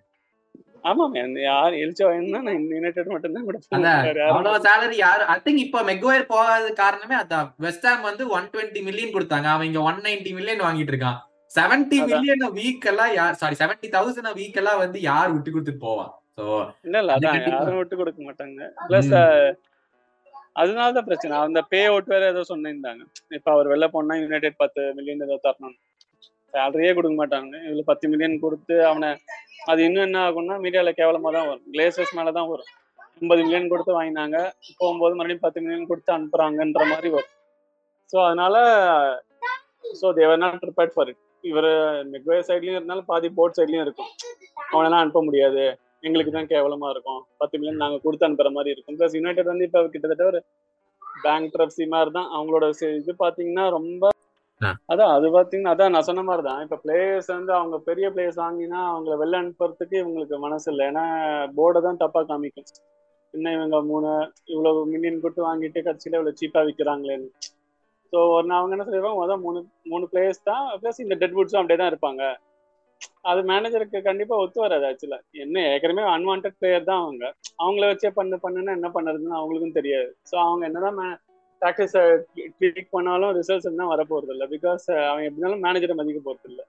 Speaker 2: ஆமாம் யார் எழுச்ச வாங்கினா நான் யுனைடெட் கொடுப்பேன். வேற யாரும்
Speaker 1: அவ்வளவு salary யாரு? ஐ திங்க் இப்ப மெக்வயர் போகாத காரணமே அதான். வெஸ்ட் ஹாம் வந்து ஒன் டுவெண்ட்டி மில்லியன் கொடுத்தாங்க. அவன் இங்க ஒன் நைன்டி மில்லியன் வாங்கிட்டு இருக்கான். செவன்டி
Speaker 2: அதான்.
Speaker 1: மில்லியன் வீக் எல்லாம் யார்? சாரி செவன்டி தௌசண்ட் வீக் எல்லாம் வந்து யார் விட்டு கொடுத்துட்டு போவான் சோ
Speaker 2: இல்ல இல்ல.
Speaker 1: அது
Speaker 2: அதான். யாரும் விட்டு கொடுக்க மாட்டாங்க. பிளஸ்
Speaker 1: அதனால
Speaker 2: தான் பிரச்சனை. அந்த பே அவுட் வேற ஏதோ சொன்னிருந்தாங்க. இப்ப அவர் வெளில போனா யுனைடெட் பத்து மில்லியன் ஏதோ தரணும் சேலரியே கொடுக்க மாட்டாங்க. இதுல பத்து மில்லியன் கொடுத்து அவனை அது இன்னும் என்ன ஆகும்னா மீடியால கேவலமா தான் வரும். கிளேசஸ் மேலதான் வரும். ஐம்பது மில்லியன் கொடுத்து வாங்கினாங்க. போகும்போது மறுபடியும் பத்து மில்லியன் கொடுத்து அனுப்புறாங்கன்ற மாதிரி வரும். ஸோ அதனால so they're not prepared for it இவர் மெக்வே சைட்லயும் இருந்தாலும் பாதி போர்ட் சைட்லயும் இருக்கும். அவனெல்லாம் அனுப்ப முடியாது. எங்களுக்கு தான் கேவலமா இருக்கும். பத்து மில்லியன் நாங்க கொடுத்து அனுப்புற மாதிரி இருக்கும். பிளஸ் யுனைடெட் வந்து இப்ப கிட்டத்தட்ட ஒரு பேங்க் ட்ரப்சி மாதிரி தான் அவங்களோட இது பாத்தீங்கன்னா ரொம்ப. அதான் அது பாத்தீங்கன்னா அதான் நான் சொன்ன மாதிரி தான் இப்ப பிளேயர்ஸ் வந்து அவங்க பெரிய பிளேயர்ஸ் வாங்கினா அவங்கள வெளில அனுப்புறதுக்கு இவங்களுக்கு மனசு இல்லை. ஏன்னா போர்டை தான் தப்பா காமிக்கும். இன்னும் இவங்க மூணு இவ்வளவு மில்லியன் கொடுத்து வாங்கிட்டு கடைசியில இவ்வளவு சீப்பா விற்கிறாங்களேன்னு ஸோ ஒரு நான் அவங்க என்ன சொல்லிடுவாங்க முதல் மூணு மூணு பிளேயர்ஸ் தான் ப்ளஸ் இந்த டெட் அப்படியே தான் இருப்பாங்க. அது மேனேஜருக்கு கண்டிப்பா ஒத்து வராது ஆக்சுவலா என்ன ஏற்கனவே அன்வான்ட் பிளேயர் தான் அவங்க. அவங்கள வச்சே பண்ணு பண்ணுன்னா என்ன பண்ணுறதுன்னு அவங்களுக்கும் தெரியாது. ஸோ அவங்க என்னதான் டாக்டிக்ஸ் ட்வீக் பண்ணாலும் ரிசல்ட்ஸ் தான் வரப்போறது இல்லை பிகாஸ் அவன் எப்படினாலும் மேனேஜரை மதிக்க போறது இல்லை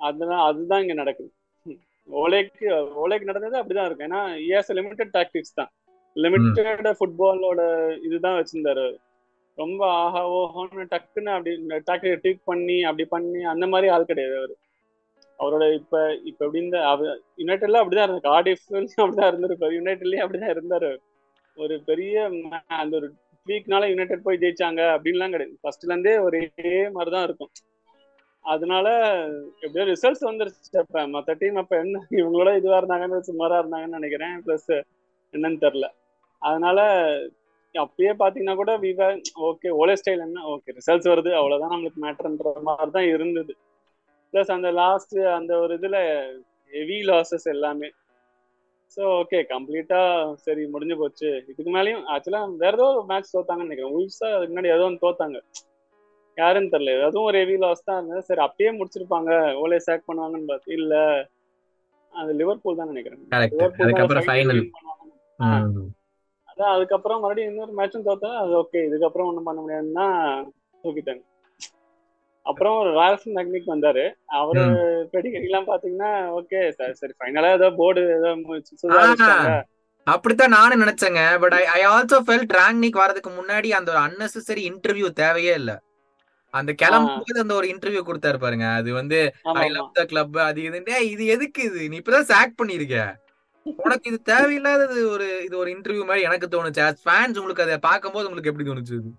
Speaker 2: அதுதான் அதுதான் இங்க நடக்குது. ஓலேக்கு ஓலேக்கு நடந்தது அப்படிதான் இருக்கும். ஏன்னா இயர்ஸ் லிமிடெட் டாக்டிக்ஸ் தான். லிமிட்டட் ஃபுட்பாலோட இதுதான் வச்சிருந்தாரு ரொம்ப ஆஹா ஓஹோன்னு டக்குன்னு அப்படி டாக்டிக் ட்வீக் பண்ணி அப்படி பண்ணி அந்த மாதிரி ஆள் கிடையாது அவர். அவரோட இப்ப இப்ப எப்படி இருந்த யுனைடெட்ல அப்படிதான் இருந்தாரு கார்டிஃப் அப்படிதான் இருந்திருப்பாரு யுனைடெட்லயும் அப்படிதான் இருந்தாரு. ஒரு பெரிய அந்த ஒரு ட்வீக்னால யுனைடெட் போய் ஜெயிச்சாங்க அப்படின்லாம் கிடையாது. ஃபர்ஸ்ட்ல இருந்தே ஒரே மாதிரிதான் இருக்கும். அதனால எப்படியோ ரிசல்ட்ஸ் வந்துருச்சு. அப்ப மத்த டீம் அப்ப என்ன இவங்களோட இதுவா இருந்தாங்கன்னு சுமாரா இருந்தாங்கன்னு நினைக்கிறேன். பிளஸ் என்னன்னு தெரியல. அதனால அப்பயே பாத்தீங்கன்னா கூட விவா ஓகே ஓலே ஸ்டைல் என்ன ஓகே ரிசல்ட்ஸ் வருது. அவ்வளவுதான் நம்மளுக்கு மேட்டர்ன்ற மாதிரி தான் இருந்தது. பிளஸ் அந்த லாஸ்ட் அந்த ஒரு இதுல ஹெவி லாசஸ் எல்லாமே. ஸோ ஓகே கம்ப்ளீட்டா சரி முடிஞ்சு போச்சு. இதுக்கு மேலேயும் ஆக்சுவலா வேற ஏதோ ஒரு மேட்ச் தோத்தாங்கன்னு நினைக்கிறேன். உல்ஸா அதுக்கு முன்னாடி ஏதோ ஒன்று தோத்தாங்க. யாருன்னு தெரியல. அதுவும் ஒரு ஹெவி லாஸ் தான் இருந்தது. சரி அப்பயே முடிச்சிருப்பாங்க. ஓலே சேக் பண்ணுவாங்கன்னு பார்த்து இல்ல. அது லிவர்பூல் தான் நினைக்கிறேன். அதான் அதுக்கப்புறம் மறுபடியும் இன்னொரு மேட்சும் தோத்தா அது ஓகே இதுக்கப்புறம் ஒன்றும் பண்ண முடியாதுன்னா தூக்கிட்டாங்க. அப்புறம் ஒரு ரால்ஃப் மெக்னிக் வந்தாரு. அவரு பெடிகிரிலாம் பாத்தீங்கன்னா ஓகே சரி ஃபைனலா ஏதோ போர்டு ஏதோ
Speaker 1: அப்படித்தான் நானும் நினைச்சேங்க. But I I also felt Rangnick வரதுக்கு முன்னாடி அந்த ஒரு அன்னெசரி இன்டர்வியூ தேவையே இல்ல. அந்த கிளம்பும்போது அந்த ஒரு இன்டர்வியூ கொடுத்தாரு பாருங்க. அது வந்து ஐ லவ் த கிளப் அது இது. இது எதுக்கு இது? நீ இப்பதான் சாக் பண்ணிருக்க. உனக்கு இது தேவையில்லாதது ஒரு இது ஒரு இன்டர்வியூ மாதிரி எனக்கு தோணுச்சு. ஃபேன்ஸ் உங்களுக்கு அதை பார்க்கும்போது உங்களுக்கு எப்படி தோணுச்சு
Speaker 2: இது?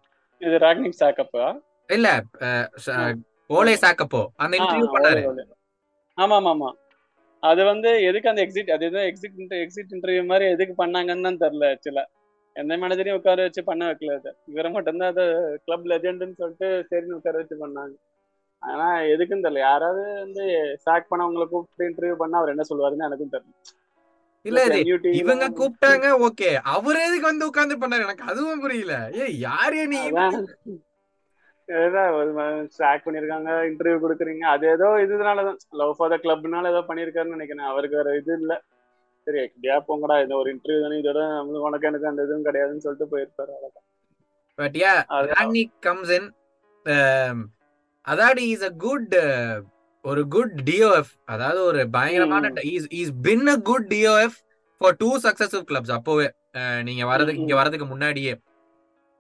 Speaker 2: ராக்னிக் சாக்கப்பா
Speaker 1: இல்ல ஓலே சாக்கப்போ அந்த இன்டர்வியூ பண்ணாரு.
Speaker 2: ஆமா ஆமா ஆமா அது வந்து எதுக்கு அந்த எக்ஸிட் அது எதுவும் எக்ஸிட் எக்ஸிட் இன்டர்வியூ மாதிரி எதுக்கு பண்ணாங்கன்னு தான் தெரியல ஆக்சுவலா எந்த மேனேஜரையும் உட்கார வச்சு பண்ண வைக்கல அது. இவரை மட்டும்தான் அது கிளப் லெஜெண்டுன்னு சொல்லிட்டு சரின்னு உட்கார வச்சு பண்ணாங்க. ஆனா எதுக்குன்னு தெரியல. யாராவது வந்து சாக் பண்ணவங்களை கூப்பிட்டு இன்டர்வியூ பண்ணா அவர் என்ன சொல்லுவாருன்னு எனக்கும் தெரியல.
Speaker 1: இல்ல இவங்க கூப்பிட்டாங்க ஓகே அவர் எதுக்கு வந்து உட்கார்ந்து பண்ணாரு? எனக்கு அதுவும் புரியல. ஏ யாரே நீ?
Speaker 2: ஸ்டாக் பண்ணிருக்காங்க இன்டர்வியூ கொடுக்குறீங்க. அது ஏதோ இதுனாலதான். லவ் ஃபார் த கிளப்னால ஏதோ பண்ணிருக்காருன்னு நினைக்கிறேன். அவருக்கு வேற இது இல்ல. சரி எப்படியா போங்கடா. இந்த ஒரு இன்டர்வியூ தானே. இதோட நம்மளுக்கு உனக்கு எனக்கு அந்த இதுவும் கிடையாதுன்னு சொல்லிட்டு போயிருப்பாரு அவ்வளவுதான்.
Speaker 1: But ya Rangnick comes in அதாவது இஸ் அ குட் ஒரு குட் டிஓஎஃப் அதாவது ஒரு பயங்கரமான is been a good DOF for two successive clubs அப்போவே நீங்க வரதுக்கு இங்க வரதுக்கு முன்னாடியே.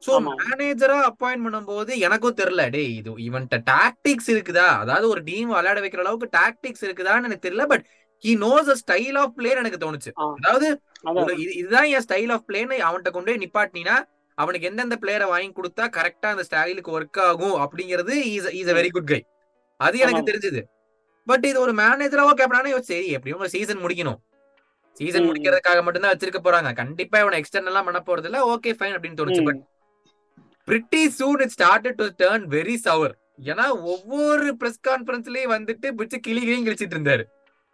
Speaker 1: சோ மேனேஜரா அப்பாயிண்ட் பண்ணும்போது எனக்கும் தெரியல. டேய் இது இவன்ட்ட டாக்டிக்ஸ் இருக்குதா? அதாவது ஒரு டீம் விளையாட வைக்கிற அளவுக்கு டாக்டிக்ஸ் இருக்குதான்னு எனக்கு தெரியல but he knows a style of பிளேன்னு எனக்கு தோணுச்சு. அதாவது இதுதான் என் ஸ்டைல் ஆஃப் பிளேன்னு அவன்கிட்ட கொண்டு போய் நிப்பாட்டினா அவனுக்கு எந்தெந்த பிளேயரை வாங்கி கொடுத்தா கரெக்டா அந்த ஸ்டைலுக்கு ஒர்க் ஆகும் அப்படிங்கிறது is is a very good guy அது எனக்கு தெரிஞ்சது. பட் இது ஒரு மேனேஜரா ஓகே அப்படின்னா சரி எப்படியும் சீசன் முடிக்கணும். சீசன் முடிக்கிறதுக்காக மட்டும்தான் வச்சிருக்க போறாங்க. கண்டிப்பா இவனை எக்ஸ்டர்னல்லாம் பண்ண போறது இல்ல ஓகே ஃபைன் அப்படின்னு தோணுச்சு. But pretty soon it started to turn very sour ஏன்னா ஒவ்வொரு பிரஸ் கான்பரன்ஸ்லயும் வந்துட்டு பிடிச்சு கிளிகளையும் கிழிச்சிட்டு இருந்தாரு.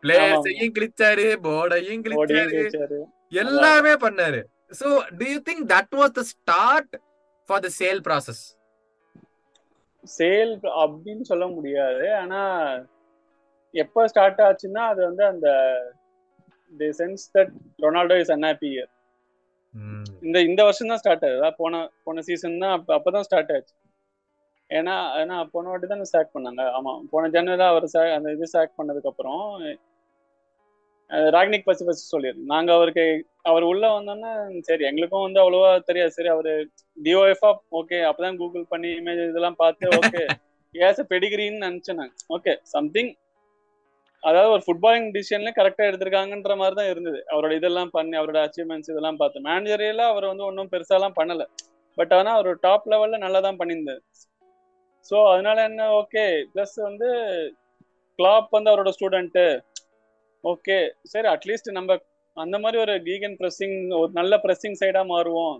Speaker 1: பிளேயர்ஸையும் கிழிச்சாரு போர்டையும் கிழிச்சாரு. எல்லாமே பண்ணாரு. So do you think that was the start for the sale process
Speaker 2: sale அப்படின்னு சொல்ல முடியாது. ஆனா எப்ப ஸ்டார்ட் ஆச்சுன்னா அது வந்து அந்த the sense that Ronaldo is unhappy year இந்த இந்த வருஷம் தான் ஸ்டார்ட் ஆகுது. போன போன சீசன் தான் அப்ப அப்பதான் ஸ்டார்ட் ஆச்சு. ஏன்னா ஏன்னா போன வாட்டி தான் சாக் பண்ணாங்க. ஆமா போன ஜனவரி அவர் அந்த இது சாக் பண்ணதுக்கு அப்புறம் ராக்னிக் பசி பசி சொல்லிடுறோம் நாங்க அவருக்கு அவர் உள்ள வந்தோன்னா சரி எங்களுக்கும் வந்து அவ்வளவா தெரியாது. சரி அவரு டிஓஎஃப்ஆ ஓகே அப்பதான் கூகுள் பண்ணி இமேஜ் இதெல்லாம் பார்த்து ஓகே ஏஸ் பெடிகிரின்னு நினைச்சேன் நான். ஓகே சம்திங் அதாவது ஒரு ஃபுட்பாலிங் டிசிஷன்ல கரெக்டா எடுத்திருக்காங்கன்ற மாதிரி தான் இருந்தது. அவரோட இதெல்லாம் பண்ணி அவரோட அச்சீவ்மெண்ட்ஸ் இதெல்லாம் பார்த்து. மேனேஜரியெல்லாம் அவர் வந்து ஒன்றும் பெருசாலாம் பண்ணல. பட் ஆனா அவர் டாப் லெவல்ல நல்லா தான் பண்ணியிருந்தது ஸோ அதனால என்ன? ஓகே ப்ளஸ் வந்து கிளாப் வந்து அவரோட ஸ்டூடெண்ட்டு ஓகே சரி அட்லீஸ்ட் நம்ம அந்த மாதிரி ஒரு கீகன் ப்ரெஸ்ஸிங் ஒரு நல்ல ப்ரெஸ்ஸிங் சைடா மாறுவோம்.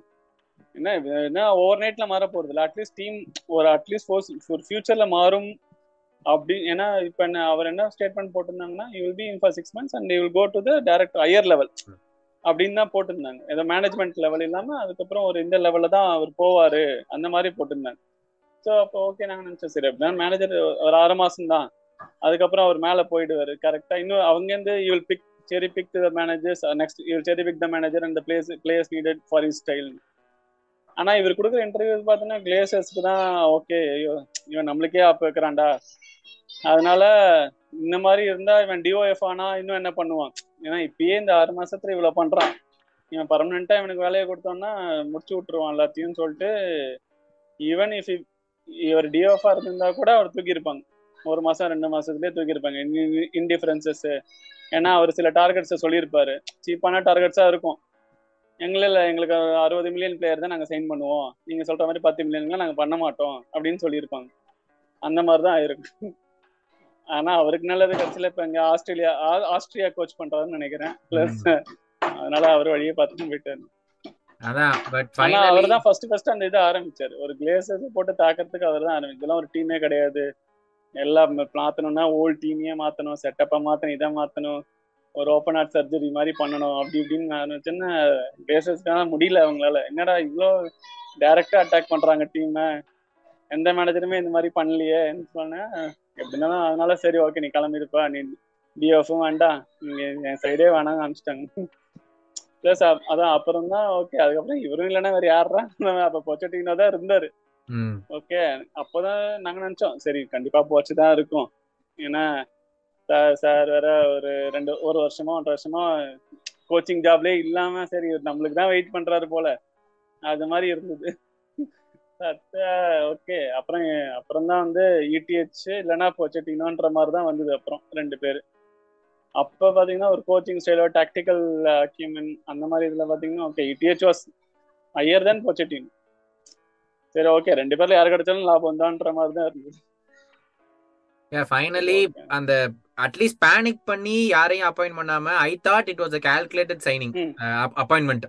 Speaker 2: என்ன என்ன ஓவர் நைட்ல மாற போறது இல்லை அட்லீஸ்ட் டீம் ஒரு அட்லீஸ்ட் ஒரு ஃபியூச்சர்ல மாறும் அப்படி ஏன்னா இப்ப என்ன அவர் என்ன statement போட்டிருந்தாங்கன்னா you will be in for six months and you will go to the direct higher level அப்படின்னு தான் போட்டிருந்தாங்க. ஏதோ மேனேஜ்மெண்ட் லெவல் இல்லாம அதுக்கப்புறம் ஒரு இந்த லெவல்ல தான் அவர் போவாரு அந்த மாதிரி போட்டிருந்தாங்க. ஸோ அப்போ ஓகே நாங்க நினைச்சோம் சரி அப்படின்னா மேனேஜர் ஒரு ஆறு மாசம் தான். அதுக்கப்புறம் அவர் மேல போயிடுவாரு கரெக்டா இன்னும் அவங்க இருந்து you will pick cherry pick the managers next you cherry pick the manager and plays players needed for his style ஆனா இவர் கொடுக்குற இன்டர்வியூ பாத்தீங்கன்னா கிளேசர்ஸ்க்கு தான் ஓகே இவன் நம்மளுக்கே ஆப் அதனால இந்த மாதிரி இருந்தா இவன் டிஓஎஃப் ஆனா இன்னும் என்ன பண்ணுவான்? ஏன்னா இப்பயே இந்த ஆறு மாசத்துல இவ்வளவு பண்றான். இவன் பர்மனண்டா இவனுக்கு வேலையை கொடுத்தோம்னா முடிச்சு விட்டுருவான் எல்லாத்தையும் சொல்லிட்டு ஈவன் இஃப் இவர் டிஓஎஃபா இருந்திருந்தா கூட அவர் தூக்கியிருப்பாங்க. ஒரு மாசம் ரெண்டு மாசத்துலயே தூக்கியிருப்பாங்க. இன்டிஃபரன்சஸ் ஏன்னா அவர் சில டார்கெட்ஸை சொல்லியிருப்பாரு. சீப்பான டார்கெட்ஸா இருக்கும். எங்கள எங்களுக்கு அறுபது மில்லியன் பிளேயர் தான் நாங்க சைன் பண்ணுவோம். நீங்க சொல்ற மாதிரி பத்து மில்லியன்லாம் நாங்க பண்ண மாட்டோம் அப்படின்னு சொல்லியிருப்பாங்க. அந்த மாதிரி தான் ஆயிருக்கு ஆனா அவருக்கு நல்லது கடைசியில இப்ப இங்க ஆஸ்திரேலியா ஆஸ்திரியா கோச் பண்றாருன்னு நினைக்கிறேன். பிளஸ் அதனால அவர் வழியே பார்த்துட்டு போயிட்டாரு.
Speaker 1: அதான் பட்
Speaker 2: அவர் தான் ஃபர்ஸ்ட் ஃபர்ஸ்ட் அந்த இதை ஆரம்பிச்சாரு. ஒரு கிளேசஸ் போட்டு தாக்கிறதுக்கு அவர் தான் ஆரம்பிச்சு இதெல்லாம் ஒரு டீமே கிடையாது. எல்லாம் மாத்தணும்னா ஓல்ட் டீமையே மாத்தணும் செட்டப்பா மாத்தணும் இதை மாத்தணும். ஒரு ஓப்பன் ஹார்ட் சர்ஜரி மாதிரி பண்ணணும். அப்படி இப்படின்னு ஆரம்பிச்சுன்னா கிளேசஸ்க்கான முடியல அவங்களால. என்னடா இவ்வளோ டைரக்டா அட்டாக் பண்றாங்க டீமை எந்த மேனேஜருமே இந்த மாதிரி பண்ணலையே சொன்னேன். எப்படின்னா அதனால சரி ஓகே நீ கிளம்பிருப்பா. நீ டிஎஃப்பும் வேண்டாம். நீங்க என் சைடே வேணாம்னு அனுப்பிச்சிட்டாங்க பிளஸ் அதான் அப்புறம் தான் ஓகே அதுக்கப்புறம் இவரும் இல்லைன்னா வேற யாரா அப்ப பொச்சட்டினோ தான் இருந்தாரு. ஓகே அப்போதான் நாங்க நினைச்சோம். சரி கண்டிப்பா போச்சு தான் இருக்கும். ஏன்னா சார் வேற ஒரு ரெண்டு ஒரு வருஷமா ஒன்றரை வருஷமா கோச்சிங் ஜாப்லயே இல்லாம சரி நம்மளுக்கு தான் வெயிட் பண்றாரு போல. அது மாதிரி இருந்தது. ஓகே அப்புறம் அப்புறம் தான் வந்து இடிஹெச் இல்லைன்னா போச்சட்டினோன்ற மாதிரி தான் வந்தது அப்புறம் ரெண்டு பேர். அப்போ பார்த்தீங்கன்னா ஒரு கோச்சிங் ஸ்டைலோ டாக்டிக்கல் அக்யூமென் அந்த மாதிரி இதில் பார்த்தீங்கன்னா okay ETH was hired than Pochettino சரி ஓகே ரெண்டு பேர்ல யார் கிடைச்சாலும் லாபம் தான்ன்ற மாதிரி தான் இருந்தது.
Speaker 1: ஃபைனலி அந்த அட்லீஸ்ட் பேனிக் பண்ணி யாரையும் அப்பாயிண்ட் பண்ணாம I thought it was a calculated signing appointment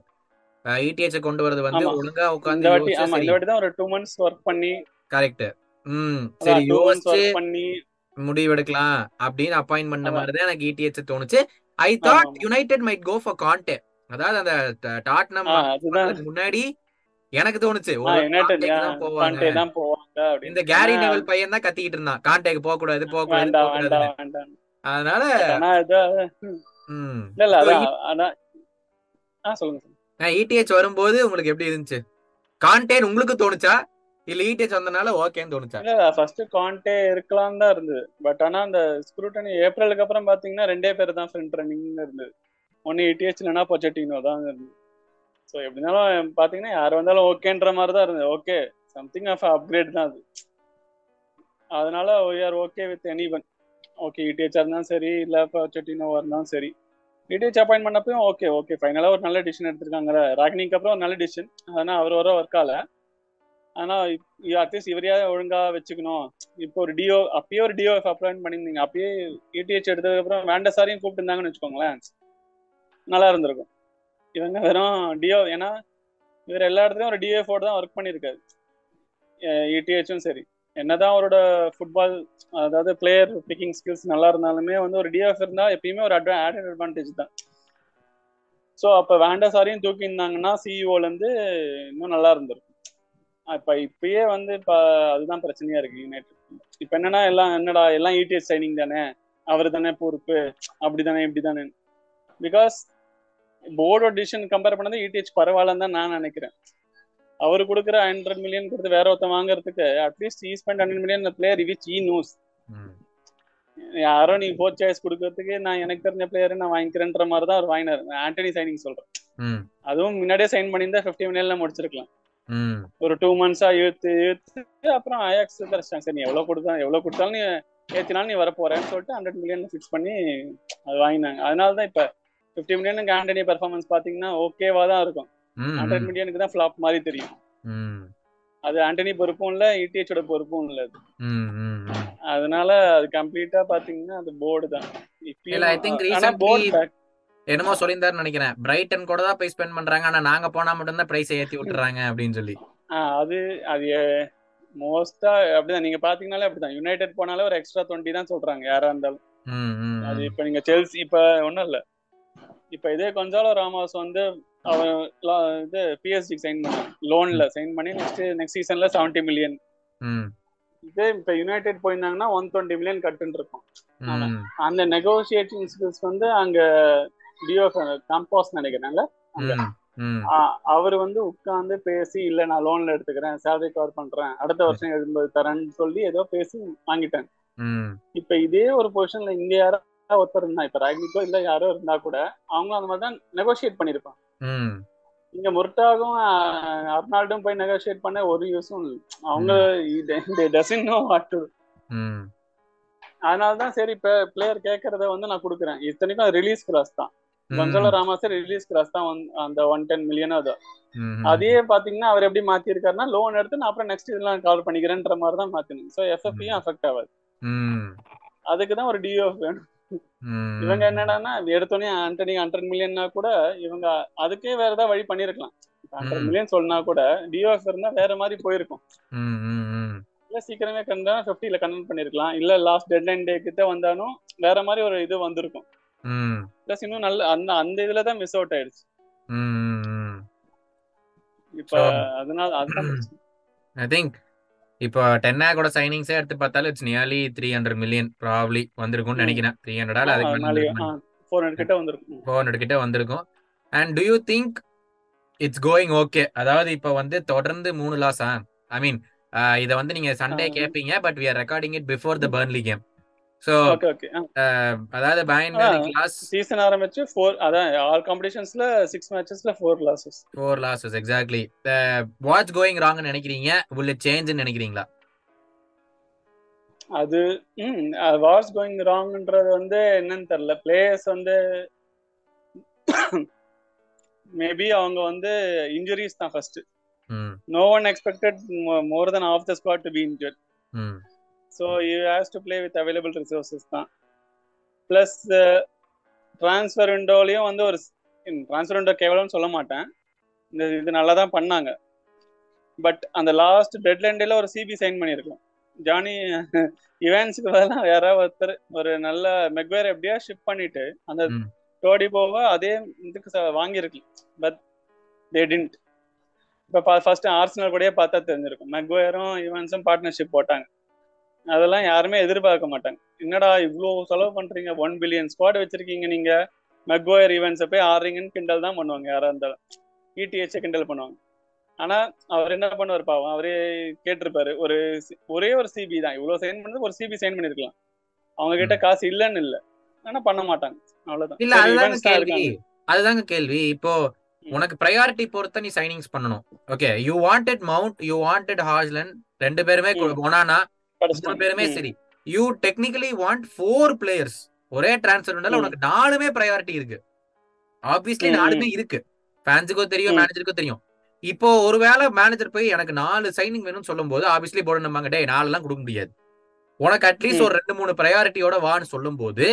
Speaker 1: ETH கொண்டு வரது வந்து ஒழுங்கா உட்கார்ந்து
Speaker 2: இந்த வாட்டி ஆமா இந்த வாட்டி தான் ஒரு 2 मंथ्स வர்க் பண்ணி
Speaker 1: கரெக்ட் ம் சரி யோசிச்சு
Speaker 2: பண்ணி
Speaker 1: முடிவு எடுக்கலாம் அப்படின்னு அப்பாயிண்ட் பண்ண மாதிரி தான் எனக்கு இடிஹெச் தோணுச்சு I thought United might go for Conte அதாவது அந்த டாட்னம் முன்னாடி எனக்கு தோணுச்சு இந்த கேரி நெவல் பையன் தான் கத்திக்கிட்டு இருந்தான். கான்டேக்கு போக கூடாது போக கூடாது அதனால இடிஹெச் வரும்போது உங்களுக்கு எப்படி இருந்துச்சு? கான்டேன் உங்களுக்கு தோணுச்சா? இல்ல இடிஹெச் வந்தனால ஓகேன்னு தோணுச்சா?
Speaker 2: இல்ல ஃபர்ஸ்ட் கான்டே இருக்கலாம் தான் இருந்தது. பட் ஆனா அந்த ஸ்க்ரூட்டனி ஏப்ரலுக்கு அப்புறம் பாத்தீங்கன்னா ரெண்டே பேர் தான் ஃப்ரண்ட் ரன்னிங் இருந்தது. ஒன்னு இடிஹெச் இல்லைன்னா பொச்சட்டினோ தான் இருந்தது. ஸோ எப்படினாலும் பாத்தீங்கன்னா யார் வந்தாலும் ஓகேன்ற மாதிரி தான் இருந்தது. ஓகே சம்திங் ஆஃப் அப்கிரேட் தான் அது. அதனால are okay with any one okay ETH இருந்தாலும் சரி இல்லை பொச்சட்டினோவா இருந்தாலும் சரி. இடிஹெச் அப்பாயின் பண்ணப்பையும் ஓகே ஓகே ஃபைனலாக ஒரு நல்ல டிசிஷன் எடுத்திருக்காங்க ராக்னிக்கு அப்புறம் ஒரு நல்ல டிசிஷன் அதனால் அவர் வர ஒர்க் ஆகல ஆனால் அட்லீஸ்ட் இவரையா ஒழுங்கா வச்சுக்கணும். இப்போ ஒரு டிஓ அப்பயே ஒரு டிஓ அப்பாயின் பண்ணியிருந்தீங்க. அப்பயே இடிஹெச் எடுத்ததுக்கப்புறம் வேண்ட சாரையும் கூப்பிட்டுருந்தாங்கன்னு வச்சுக்கோங்களேன். நல்லா இருந்திருக்கும். இவங்க வெறும் டிஓ ஏன்னா இவர் எல்லா இடத்துலயும் ஒரு டிஓஃபோட தான் ஒர்க் பண்ணியிருக்காரு. இடிஹெச்சும் சரி. என்னதான் அவரோட ஃபுட்பால் அதாவது பிளேயர் பிக்கிங் ஸ்கில்ஸ் நல்லா இருந்தாலுமே வந்து ஒரு டிஎஃப் இருந்தா எப்பயுமே ஒரு அட்வா ஆடட் அட்வான்டேஜ் தான். ஸோ அப்போ வேண்டா சாரியும் தூக்கி இருந்தாங்கன்னா சிஇஓல இருந்து இன்னும் நல்லா இருந்திருக்கும். இப்போ இப்பயே வந்து இப்போ அதுதான் பிரச்சனையா இருக்கு யுனைடெட் இப்போ என்னன்னா எல்லாம் என்னடா எல்லாம் இடிஎஸ் சைனிங் தானே அவர் தானே? பொறுப்பு? அப்படிதானே இப்படி தானே பிகாஸ் போர்டோட டிசிஷன் கம்பேர் பண்ணது இடிஹெச் பரவாயில்லன்னு தான் நான் நினைக்கிறேன். அவர் கொடுக்குற ஹண்ட்ரட் மில்லியன் கொடுத்து வேற ஒருத்த வாங்குறதுக்கு at least he spend hundred million player which he knows யாரோ நீ ஃபோர் சாய்ஸ் கொடுக்கறதுக்கு நான் எனக்கு தெரிஞ்ச பிளேயர் நான் வாங்கிக்கிறேன்ற மாதிரி தான் அவர் வாங்கினார். ஆண்டனி சைனிங் சொல்றேன். அதுவும் முன்னாடியே சைன் பண்ணியிருந்தா ஃபிஃப்டி மில்லியன்ல முடிச்சிருக்கலாம். ஒரு டூ மந்த்ஸா இழுத்து இழுத்து அப்புறம் அயாக்ஸ் தரச்சிட்டாங்க சரி நீ எவ்வளவு கொடுத்தா எவ்வளவு கொடுத்தாலும் நீ ஏத்தினாலும் நீ வர போறேன்னு சொல்லிட்டு ஹண்ட்ரட் மில்லியன் ஃபிக்ஸ் பண்ணி அது வாங்கினாங்க. அதனால தான் இப்ப ஃபிஃப்டி மில்லியனுக்கு ஆண்டனி பெர்ஃபார்மன்ஸ் பாத்தீங்கன்னா ஓகேவா தான் இருக்கும். ஹண்ட்ரட் மில்லியனுக்கு தான் ஃபிளாப் மாதிரி தெரியும். அது ஆண்டனி பொறுப்பும் இல்ல இடிஹெச்சோட பொறுப்பும் இல்ல அது. அதனால அது கம்ப்ளீட்டா பாத்தீங்கன்னா அது போர்டு தான்.
Speaker 1: ஐ திங்க் ரீசன்ட்லி என்னமோ சொல்லியிருந்தாருன்னு நினைக்கிறேன். பிரைட்டன் கூட தான் போய் ஸ்பெண்ட் பண்றாங்க. ஆனா நாங்க போனா மட்டும்தான் பிரைஸ் ஏத்தி விட்டுறாங்க அப்படின்னு சொல்லி.
Speaker 2: அது அது மோஸ்டா அப்படிதான். நீங்க பாத்தீங்கன்னாலே அப்படிதான். யுனைடெட் போனாலே ஒரு எக்ஸ்ட்ரா டுவெண்ட்டி தான் சொல்றாங்க. யாரா இருந்தாலும். அது. இப்ப நீங்க செல்சி இப்ப ஒண்ணும் இல்ல. இப்ப இதே கொஞ்சாலோ ராமாஸ் வந்து அவன் இது பிஎஸ்டி சைன் பண்ணான். லோன்ல சைன் பண்ணி நெக்ஸ்ட் நெக்ஸ்ட் சீசன்ல 70 மில்லியன் இதே இப்ப யுனைடெட் போயிருந்தாங்கன்னா ஒன் டுவெண்ட்டி மில்லியன் கட்டுன்னு இருக்கும் அந்த நெகோசியேட்டிங் ஸ்கில்ஸ் வந்து அங்க டிஓ கம்போஸ்
Speaker 1: ம்,
Speaker 2: அவர் வந்து உட்கார்ந்து பேசி இல்ல நான் லோன்ல எடுத்துக்கிறேன் சேலரி கவர் பண்றேன் அடுத்த வருஷம் எழுபது தரேன்னு சொல்லி ஏதோ பேசி வாங்கிட்டேன் இப்ப இதே ஒரு பொசிஷன்ல இங்க யாரோ ஒருத்தர் இருந்தா இப்ப ராக்னிக்கோ இல்ல யாரோ இருந்தா கூட அவங்க அந்த மாதிரி தான் நெகோசியேட் பண்ணிருப்பாங்க இங்க முர்டாகும் அர்னால்டும் போய் நெகோசியேட் பண்ண ஒரு யூஸும் இல்லை. அவங்க டசன் நோ வாட் டு அதனாலதான் சரி இப்ப பிளேயர் கேட்கறத வந்து நான் கொடுக்குறேன். இத்தனைக்கும் ரிலீஸ் கிராஸ் தான். கொஞ்சம் ராமாசர் ரிலீஸ் கிராஸ் தான் அந்த ஒன் டென் மில்லியன் அது அதே பாத்தீங்கன்னா அவர் எப்படி மாத்திருக்காருன்னா லோன் எடுத்து நான் அப்புறம் நெக்ஸ்ட் இதெல்லாம் கவர் பண்ணிக்கிறேன்ற மாதிரி தான் மாத்தணும் ஸோ எஃப்எஃபியும் அஃபெக்ட் ஆகாது.
Speaker 1: ம்,
Speaker 2: அதுக்கு தான் ஒரு டிஓஎஃப் வேணும்.
Speaker 1: ம்,
Speaker 2: இவங்க என்னடான்னா எடுத்தோடனே ஹண்ட்ரட் ஹண்ட்ரட் மில்லியன்னா கூட இவங்க அதுக்கே வேற ஏதாவது வழி பண்ணிருக்கலாம் ஹண்ட்ரட். மில்லியன் சொன்னா கூட டிஓஎஃப் இருந்தா வேற மாதிரி போயிருக்கும். இல்ல சீக்கிரமே கண்டா ஃபிஃப்டில கன்வெர்ட் பண்ணிருக்கலாம் இல்ல லாஸ்ட் டெட்லைன் டே கிட்ட வந்தாலும் வேற மாதிரி ஒரு இது வந்திருக்கும் பிளஸ் இன்னும் நல்ல அந்த அந்த இதுல தான் மிஸ் அவுட் ஆயிடுச்சு. இப்ப அதனால அதுதான்.
Speaker 1: ஐ திங்க் இப்போ டென்னாகோட சைனிங்ஸே எடுத்து பார்த்தாலும் it's nearly three hundred million probably வந்திருக்கும்னு. நினைக்கிறேன் த்ரீ ஹண்ட்ரடால அதுக்கு.
Speaker 2: ஃபோர் ஹண்ட்ரட் கிட்ட வந்திருக்கும்
Speaker 1: ஃபோர் ஹண்ட்ரட் கிட்ட வந்திருக்கும் and do you think it's going okay அதாவது இப்போ வந்து தொடர்ந்து மூணு லாஸா ஐ மீன் இதை வந்து நீங்க சண்டே. கேட்பீங்க but we are recording it before the Burnley game so
Speaker 2: okay okay
Speaker 1: அதாவது பயன். லாஸ்
Speaker 2: சீசன் ஆரம்பிச்சு ஃபோர் அதான் ஆல் காம்படிஷன்ஸ்ல six மேட்சஸ்ல four losses
Speaker 1: four losses exactly what's going ராங்னு நினைக்கிறீங்க? உள்ள சேஞ்ச்னு நினைக்கிறீங்களா?
Speaker 2: அது ம் வாட்ஸ் கோயிங் ராங்ன்றது வந்து என்னன்னு தெரியல. பிளேயர்ஸ் வந்து மேபி அவங்க வந்து இன்ஜுரிஸ் தான் first no one expected more than of the squad to be
Speaker 1: injured
Speaker 2: so you has to play with available resources தான். ப்ளஸ் ட்ரான்ஸ்ஃபர் விண்டோலையும் வந்து ஒரு ட்ரான்ஸ்ஃபர் விண்டோ கேவலம்னு சொல்ல மாட்டேன். இந்த இது நல்லா தான் பண்ணாங்க. பட் அந்த லாஸ்ட் டெட்லைன் டேல ஒரு சிபி சைன் பண்ணியிருக்கலாம். ஜானி இவெண்ட்ஸுக்கு [LAUGHS] பதிலாக யாராவது ஒருத்தர் ஒரு நல்ல மெக்வேர் எப்படியா ஷிப் பண்ணிட்டு அந்த. டோடி போவ அதே இதுக்கு வாங்கியிருக்கலாம். பட் தே டிண்ட் இப்போ ஃபர்ஸ்ட் ஆர்சனல் கூடயே பார்த்தா தெரிஞ்சிருக்கும். மெக்வேரும் இவன்ஸும் பார்ட்னர்ஷிப் போட்டாங்க. அதெல்லாம் யாருமே எதிர்பார்க்க மாட்டாங்க. என்னடா இவ்வளோ செலவு பண்றீங்க? ஒன் பில்லியன் ஸ்குவாட் வச்சிருக்கீங்க நீங்க. மெக்வயர் ஈவெண்ட்ஸை போய் ஆடுறீங்கன்னு கிண்டல் தான் பண்ணுவாங்க. யாரா இருந்தாலும். இடிஹெச் கிண்டல் பண்ணுவாங்க. ஆனா அவர் என்ன பண்ணுவார் பாவம்? அவரே கேட்டிருப்பாரு. ஒரு ஒரே ஒரு சிபி தான். இவ்வளவு சைன் பண்ணது ஒரு சிபி சைன் பண்ணிருக்கலாம். அவங்க கிட்ட காசு இல்லைன்னு இல்ல. ஆனா பண்ண மாட்டாங்க. அவ்வளவுதான்.
Speaker 1: இல்ல அதுதாங்க கேள்வி. அதுதாங்க கேள்வி. இப்போ. உனக்கு ப்ரையாரிட்டி பொறுத்த நீ சைனிங்ஸ் பண்ணணும். Okay you wanted Mount you wanted Hojlund ரெண்டு பேருமே. ஒனானா மூணு. பேருமே. சரி you technically want four players ஒரே டிரான்ஸ்ஃபர்
Speaker 2: ம்.
Speaker 1: உனக்கு நாலுமே ப்ரையாரிட்டி இருக்கு ஆப்வியஸ்லி நாலுமே இருக்கு ஃபேன்ஸுக்கும் தெரியும்
Speaker 2: ம்.
Speaker 1: மேனேஜருக்கும் தெரியும் இப்போ ஒருவேளை மேனேஜர் போய் எனக்கு நாலு சைனிங் வேணும்னு சொல்லும் போது ஆப்வியஸ்லி போர்டு நம்பாங்க டே நாலுலாம் கொடுக்க முடியாது உனக்கு அட்லீஸ்ட். ஒரு ரெண்டு மூணு ப்ரையாரிட்டியோட வான்னு சொல்லும் போது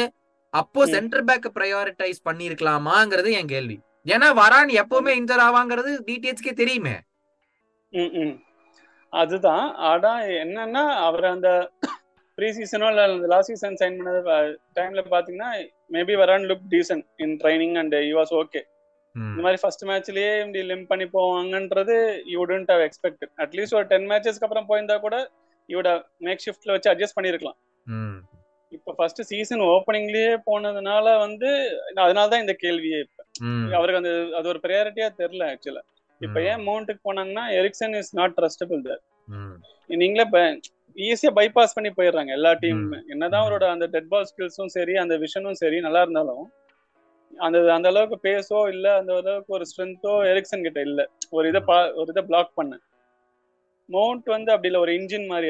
Speaker 1: அப்போ. சென்டர் பேக் ப்ரையாரிட்டைஸ் பண்ணிருக்கலாமாங்கிறது என் கேள்வி ஏன்னா வரான் எப்பவுமே இன்ஜர் ஆவாங்கிறது டிடிஹெச்கே தெரியுமே.
Speaker 2: அதுதான். ஆனா என்னன்னா அவர் அந்த ப்ரீ சீசனோ இல்ல லாஸ்ட் சீசன் சைன் பண்ணது டைம்ல பாத்தீங்கன்னா maybe Varane look decent in training and you was
Speaker 1: okay
Speaker 2: இந்த மாதிரி ஃபர்ஸ்ட் மேட்ச்லயே இப்படி லிம் பண்ணி போவாங்கன்றது you wouldn't have expected at least ஒரு டென் மேட்சஸ்க்கு அப்புறம் போயிருந்தா கூட இவோட மேக் ஷிஃப்ட்ல வச்சு அட்ஜஸ்ட் பண்ணிருக்கலாம். இப்போ ஃபர்ஸ்ட் சீசன் ஓப்பனிங்லயே போனதுனால வந்து அதனால தான் இந்த கேள்வியே இப்ப. அவருக்கு அந்த அது ஒரு ப்ரையாரிட்டியா தெரியல ஆக்சுவலா இப்ப ஏன் மவுண்ட்டுக்கு போனாங்கன்னா எரிக்சன் இஸ் நாட் ட்ரஸ்டபிள் தர் நீங்களே ஈஸியா பைபாஸ் பண்ணி போயிடுறாங்க எல்லா டீமுமே என்னதான். அவரோட அந்த டெட் பால் ஸ்கில்ஸும் சரி அந்த விஷனும் சரி நல்லா இருந்தாலும் அந்த அந்த அளவுக்கு பேஸோ இல்ல அந்த அளவுக்கு ஒரு ஸ்ட்ரென்த்தோ எரிக்சன் கிட்ட இல்ல. ஒரு இதை ஒரு இதை பிளாக் பண்ண. மவுண்ட் வந்து அப்படி இல்ல ஒரு இன்ஜின் மாதிரி.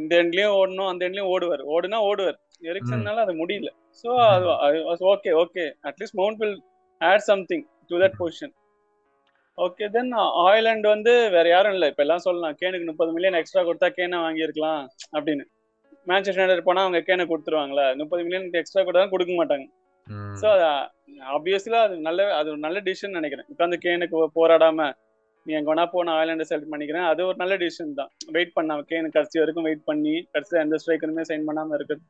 Speaker 2: இந்த எண்ட்லயும் ஓடணும் அந்த எண்ட்லயும் ஓடுவார். ஓடுனா ஓடுவார். எரிக்சன்னால அது முடியல. ஸோ அது okay okay at least Mount will add something to that position okay then Hojlund வந்து வேற யாரும் இல்லை. இப்ப எல்லாம் சொல்லலாம் கேனுக்கு முப்பது மில்லியன் எக்ஸ்ட்ரா கொடுத்தா கேனை வாங்கியிருக்கலாம் அப்படின்னு. மேன்செஸ்டர் யுனைடெட் போனா அவங்க கேனை கொடுத்துருவாங்களா முப்பது மில்லியன் எக்ஸ்ட்ரா கொடுத்தா கொடுக்க மாட்டாங்க. ஸோ ஆப்வியஸ்லா அது நல்ல அது ஒரு நல்ல டிசிஷன் நினைக்கிறேன். உட்காந்து கேனுக்கு போராடாம நீ எங்க வேணா போ நான் ஐலாண்டை செலக்ட் பண்ணிக்கிறேன். அது ஒரு நல்ல டிசிஷன் தான். வெயிட் பண்ணாம கேனு கடைசி வரைக்கும் வெயிட் பண்ணி கடைசியில் எந்த ஸ்ட்ரைக்கருமே சைன் பண்ணாம இருக்குது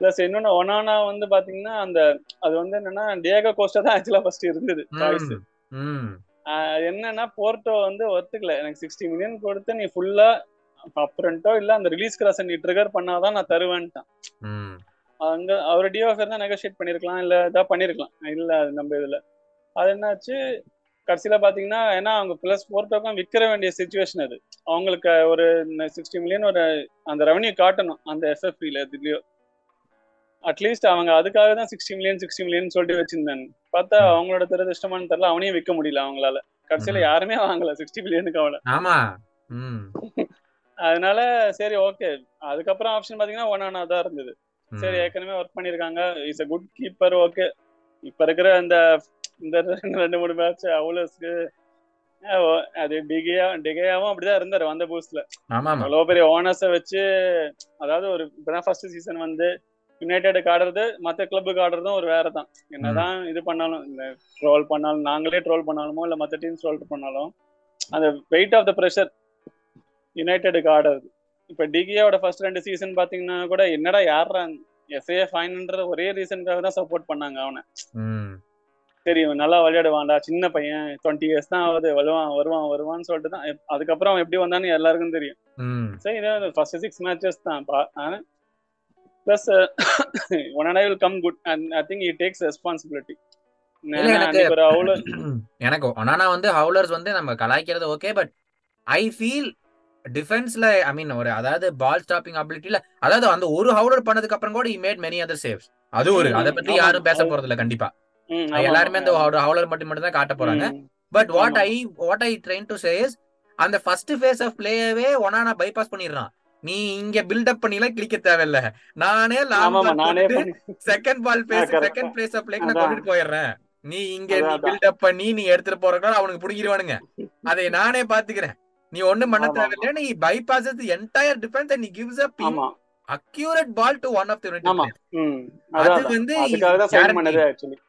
Speaker 2: ப்ளஸ் இன்னொன்னு ஒனானா வந்து பாத்தீங்கன்னா அந்த அது வந்து என்னன்னா டியாகோ கோஸ்டா தான் ஆக்சுவலா ஃபர்ஸ்ட் இருந்தது. என்னன்னா போர்ட்டோ வந்து ஒத்துக்கல. எனக்கு சிக்ஸ்டி மில்லியன் கொடுத்து நீ ஃபுல்லா அப்ரண்டோ இல்ல அந்த ரிலீஸ் கிளாஸ் நீ ட்ரிகர் பண்ணாதான் நான் தருவேன்ட்டான். அங்க அவர் டிஓஃபர் தான் நெகோஷியேட் பண்ணிருக்கலாம் இல்ல இதாக பண்ணிருக்கலாம். இல்ல அது நம்ம இதுல. அது என்னாச்சு? கடைசியில பாத்தீங்கன்னா ஏன்னா அவங்க பிளஸ் போர்ட்டோக்கும் விற்கிற வேண்டிய சுச்சுவேஷன் அது. அவங்களுக்கு ஒரு சிக்ஸ்டி மில்லியன் ஒரு அந்த ரெவன்யூ காட்டணும் அந்த எஃப்எஃப்ல இதுலயோ அட்லீஸ்ட் அவங்க அதுக்காக தான் சிக்ஸ்டி மில்லியன் சிக்ஸ்டி மில்லியன் சொல்லிட்டு வச்சிருந்தாங்க பார்த்தா. அவங்களோட துரதிருஷ்டமானு தெரியல அவனையும் விற்க முடியல அவங்களால. கடைசியில. யாருமே வாங்கல சிக்ஸ்டி மில்லியனுக்கு அவளை.
Speaker 1: ஆமா.
Speaker 2: அதனால சரி ஓகே அதுக்கப்புறம் ஆப்ஷன் பாத்தீங்கன்னா ஒன் தான் இருந்தது. சரி. ஏற்கனவே ஒர்க் பண்ணிருக்காங்க is a good keeper okay இப்ப இருக்கிற இந்த இந்த [LAUGHS] ரெண்டு மூணு மேட்ச் அவ்வளோஸ்க்கு அது டிகையா டிகையாவும் அப்படிதான் இருந்தாரு வந்த பூஸ்ட்ல
Speaker 1: ஆமா ஆமா
Speaker 2: அவ்வளோ பெரிய ஓனர்ஸை வச்சு அதாவது ஒரு இப்பதான் ஃபர்ஸ்ட் சீசன் வந்து யுனைடெடுக்கு ஆடுறது மற்ற கிளப்புக்கு ஆடுறதும் ஒரு வேற தான் என்னதான் இது பண்ணாலும் இந்த ட்ரோல் பண்ணாலும் நாங்களே ட்ரோல் பண்ணாலுமோ இல்ல மற்ற டீம்ஸ் ட்ரோல் பண்ணாலும் அந்த வெயிட் ஆஃப் த ப்ரெஷர் யுனைடெடுக்கு ஆடுறது இப்ப டிகியோட ஃபர்ஸ்ட் ரெண்டு சீசன் பாத்தீங்கன்னா கூட என்னடா யாரா எஸ்ஏ ஃபைன்ன்ற ஒரே ரீசனுக்காக தான் சப்போர்ட் பண்ணாங்க அவனை. சரி இவன் நல்லா விளையாடுவான்டா சின்ன பையன் டுவெண்ட்டி இயர்ஸ் தான் ஆகுது வருவான் வருவான் வருவான்னு சொல்லிட்டு தான் அதுக்கப்புறம் அவன் எப்படி வந்தான்னு எல்லாருக்கும் தெரியும். சரி ஃபர்ஸ்ட் சிக்ஸ் மேட்சஸ் தான். Plus one and I will come good and I think he takes
Speaker 1: responsibility எனக்கு ஒனானா [CLEARS THROAT] வந்து ஹவுலர்ஸ் வந்து நம்ம கலாய்க்கிறது ஓகே பட் ஐ ஃபீல் டிஃபென்ஸ்ல ஐ மீன் ஒரு அதாவது பால் ஸ்டாப்பிங் அபிலிட்டில அதாவது அந்த ஒரு ஹவுலர் பண்ணதுக்கு அப்புறம் கூட he made many other saves அது ஒரு அதை பத்தி யாரும் பேச போறது இல்ல கண்டிப்பா. எல்லாருமே அந்த. ஹவுலர் மட்டும் மட்டும் தான் காட்ட போறாங்க. But
Speaker 2: what.
Speaker 1: I what I trying to say அந்த ஃபர்ஸ்ட் ஃபேஸ் ஆஃப் பிளேயவே ஒனானா பைபாஸ் பண்ணிடுறான். நீ இங்க பில்டப் பண்ணிலாம் கிளிக்க தேவையில்ல. நானே லாங்
Speaker 2: பண்ணி
Speaker 1: second ball
Speaker 2: correct.
Speaker 1: Second place of நான். கொண்டுட்டு போயிடுறேன். நீ இங்க நீ. பில்டப் பண்ணி நீ எடுத்துட்டு போறதுனால அவனுக்கு புடிங்கிருவானுங்க. அதை நானே பாத்துக்கிறேன். நீ ஒண்ணும் பண்ண தேவையில்ல நீ பைபாஸ் என்டையர் டிஃபென்ஸ் நீ gives up accurate ball to one
Speaker 2: of the
Speaker 1: அது வந்து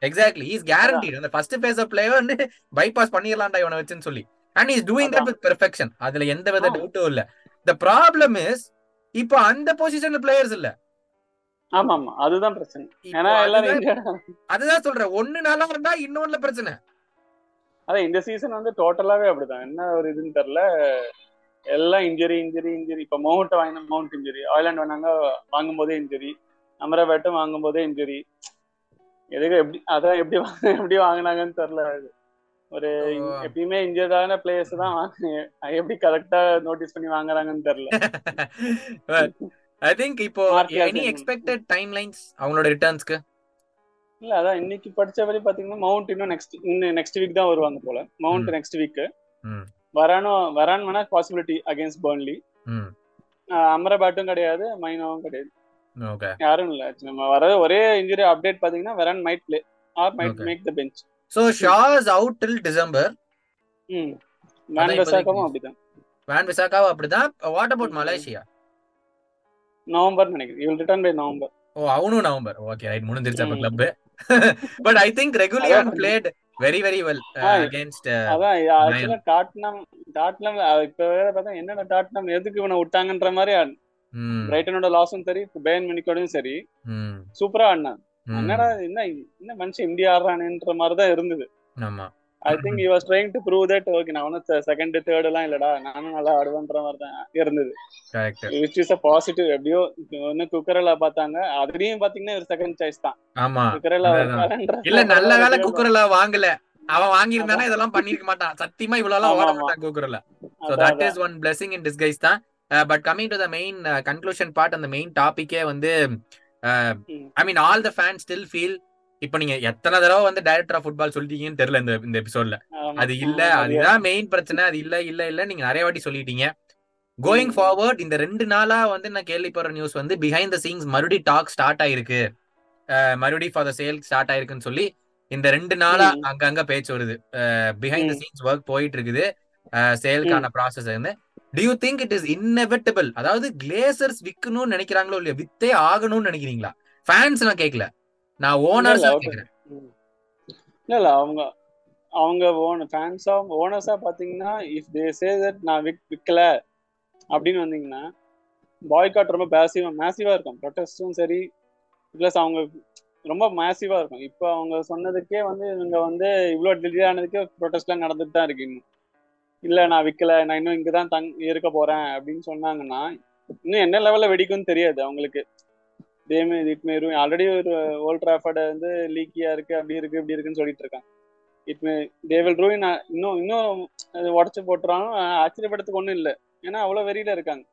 Speaker 1: எக்ஸாக்ட்லி இஸ் கேரண்டிட் அந்த ஃபர்ஸ்ட் ஃபேஸ் ஆஃப் பிளேயர் வந்து பைபாஸ் பண்ணிரலாம்டா இவனை வச்சுன்னு சொல்லி. And is doing
Speaker 2: that.
Speaker 1: With perfection அதுல எந்த வித. டவுட்டும் இல்ல. த ப்ராப்ளம் இஸ் இப்போ அந்த பொசிஷன்ல பிளேயர்ஸ் இல்ல.
Speaker 2: ஆமா ஆமா அதுதான் பிரச்சனை. ஏன்னா எல்லாரும்
Speaker 1: அதுதான் சொல்றேன். ஒண்ணு நல்லா இருந்தா இன்னொன்னுல பிரச்சனை.
Speaker 2: அதான் இந்த சீசன் வந்து டோட்டலாவே அப்படிதான். என்ன ஒரு இதுன்னு தெரியல. எல்லாம் இன்ஜுரி இன்ஜுரி இன்ஜுரி இப்ப மவுண்ட் வாங்கின மவுண்ட் இன்ஜுரி ஆயிலாண்ட் வேணாங்க வாங்கும் போதே இன்ஜுரி அமராபேட்டும் வாங்கும் போதே இன்ஜுரி எதுக்கு எப்படி அதான் எப்படி எப்படி வாங்கினாங்கன்னு தெரியல. அது ஒரு. எப்பயுமே இன்ஜுர்டான பிளேயர்ஸ் தான் எப்படி கரெக்டா நோட்டீஸ் பண்ணி வாங்குறாங்கன்னு தெரியல. [LAUGHS]
Speaker 1: ஐ திங்க் இப்போ எனி. எக்ஸ்பெக்டட் டைம் லைன்ஸ் அவங்களோட ரிட்டர்ன்ஸ்க்கு
Speaker 2: இல்ல அதான் இன்னைக்கு படிச்சபடி பாத்தீங்கன்னா மவுண்ட் இன்னும் நெக்ஸ்ட் இன்னும் நெக்ஸ்ட் வீக் தான் வருவாங்க போல. மவுண்ட். நெக்ஸ்ட் வீக்
Speaker 1: ம்.
Speaker 2: வரானும் வரான் வேணா பாசிபிலிட்டி அகைன்ஸ்ட் பர்ன்லி அமரபாட்டும் கிடையாது மைனாவும் கிடையாது. யாரும் இல்ல. நம்ம வர ஒரே இன்ஜுரி அப்டேட் பாத்தீங்கன்னா
Speaker 1: Varane
Speaker 2: might play or
Speaker 1: might. Make the bench so Shaw
Speaker 2: is
Speaker 1: out
Speaker 2: till
Speaker 1: December
Speaker 2: Wan
Speaker 1: news.
Speaker 2: அப்படிதான்.
Speaker 1: வேன் விசாக்காவும் அப்படிதான். What
Speaker 2: about.
Speaker 1: மலேசியா
Speaker 2: நவம்பர் நினைக்கிறேன். You return by November.
Speaker 1: ஓ அவனும் நவம்பர். ஓகே ரைட் முடிஞ்சிருச்சு அப்ப. Club but I think Reguilon
Speaker 2: அதான்.
Speaker 1: Played very very
Speaker 2: well
Speaker 1: against
Speaker 2: அதான். ஆக்சுவலா டாட்னம் டாட்னம் இப்ப வேற பார்த்தா என்னடா டாட்னம் எதுக்கு இவனை விட்டாங்கன்ற மாதிரி பிரைட்டனோட லாஸும் சரி பேன் மணிக்கோடையும் சரி. சூப்பரா ஆடினான். என்னடா என்ன என்ன மனுஷன் இந்தியா ஆடுறானுன்ற மாதிரி தான் இருந்தது.
Speaker 1: ஆமா.
Speaker 2: I think you was trying to prove that okay நான் ஒன்றும் செகண்ட் தேர்ட் எல்லாம் இல்லடா நானும் நல்லா ஆடுவேன்ற மாதிரி தான் இருந்தது விச் இஸ் அ பாசிட்டிவ் எப்படியோ ஒன்னு குக்கரலா பார்த்தாங்க. அதுலயும் பாத்தீங்கன்னா ஒரு செகண்ட் சாய்ஸ் தான்.
Speaker 1: ஆமா.
Speaker 2: குக்கரலா.
Speaker 1: இல்ல நல்ல வேலை குக்கர்ல வாங்கல. அவன் வாங்கியிருந்தானா இதெல்லாம் பண்ணிருக்க மாட்டான். சத்தியமா இவ்வளவு எல்லாம் ஓட
Speaker 2: ஆமா.
Speaker 1: மாட்டான் குக்கர்ல. So that is one blessing in disguise தான். But coming to the main conclusion part அந்த மெயின் டாபிக்கே வந்து I mean all the fan still feel இப்போ நீங்க எத்தனை தடவை வந்து டைரக்டர் ஆஃப் ஃபுட்பால் சொல்லிட்டீங்கன்னு தெரியல இந்த இந்த எபிசோட்ல அது இல்ல அதுதான் மெயின் பிரச்சனை. அது இல்ல இல்ல இல்ல நீங்க நிறைய வாட்டி சொல்லிட்டீங்க. கோயிங். ஃபார்வர்ட் இந்த ரெண்டு நாளா வந்து நான் கேள்விப்படுற நியூஸ் வந்து பிஹைண்ட் த சீன்ஸ் மறுபடி டாக் ஸ்டார்ட் ஆயிருக்கு. மறுபடி ஃபார் த சேல் ஸ்டார்ட் ஆயிருக்குன்னு சொல்லி இந்த ரெண்டு நாளா
Speaker 2: ம்.
Speaker 1: அங்கங்க பேச்சு வருது. Behind the. சீன்ஸ் ஒர்க் போயிட்டு இருக்குது. சேலுக்கான ப்ராசஸ் வந்து. Do you think it is inevitable அதாவது கிளேசர்ஸ் விற்கணும்னு நினைக்கிறாங்களோ இல்லையா வித்தே ஆகணும்னு நினைக்கிறீங்களா? ஃபேன்ஸ் நான் கேட்கல நான் ஓனர்ஸ்
Speaker 2: இல்ல,
Speaker 1: கேக்குறேன்.
Speaker 2: இல்ல இல்ல அவங்க அவங்க ஓன ஃபேன்ஸா ஓனர்ஸா பாத்தீங்கன்னா இஃப் தே சே தட் நான் விக் விக்கல அப்படின்னு வந்தீங்கன்னா பாய்காட் ரொம்ப பேசிவா மேசிவா இருக்கும். ப்ரொட்டஸ்டும் சரி ப்ளஸ் அவங்க ரொம்ப மேசிவா இருக்கும். இப்போ அவங்க சொன்னதுக்கே வந்து இவங்க வந்து இவ்வளோ டிலே ஆனதுக்கே ப்ரொட்டஸ்ட்லாம் நடந்துட்டு தான் இருக்கு இன்னும். இல்ல நான் விக்கல. நான் இன்னும் இங்கதான் தங் இருக்க போறேன் அப்படின்னு சொன்னாங்கன்னா இன்னும் என்ன லெவல்ல வெடிக்கும்னு தெரியாது அவங்களுக்கு. They may it may already ஒரு ஓல்ட் டிராஃபர்ட் வந்து லீக்கியா இருக்கு அப்படி இருக்கு இப்படி இருக்குன்னு சொல்லிட்டு இருக்காங்க. It may they will ruin இன்னும் இன்னும் உடச்சு போட்டுறாலும் ஆச்சரியப்படுறதுக்கு ஒன்றும் இல்லை. ஏன்னா அவ்வளோ வெறியில இருக்காங்க.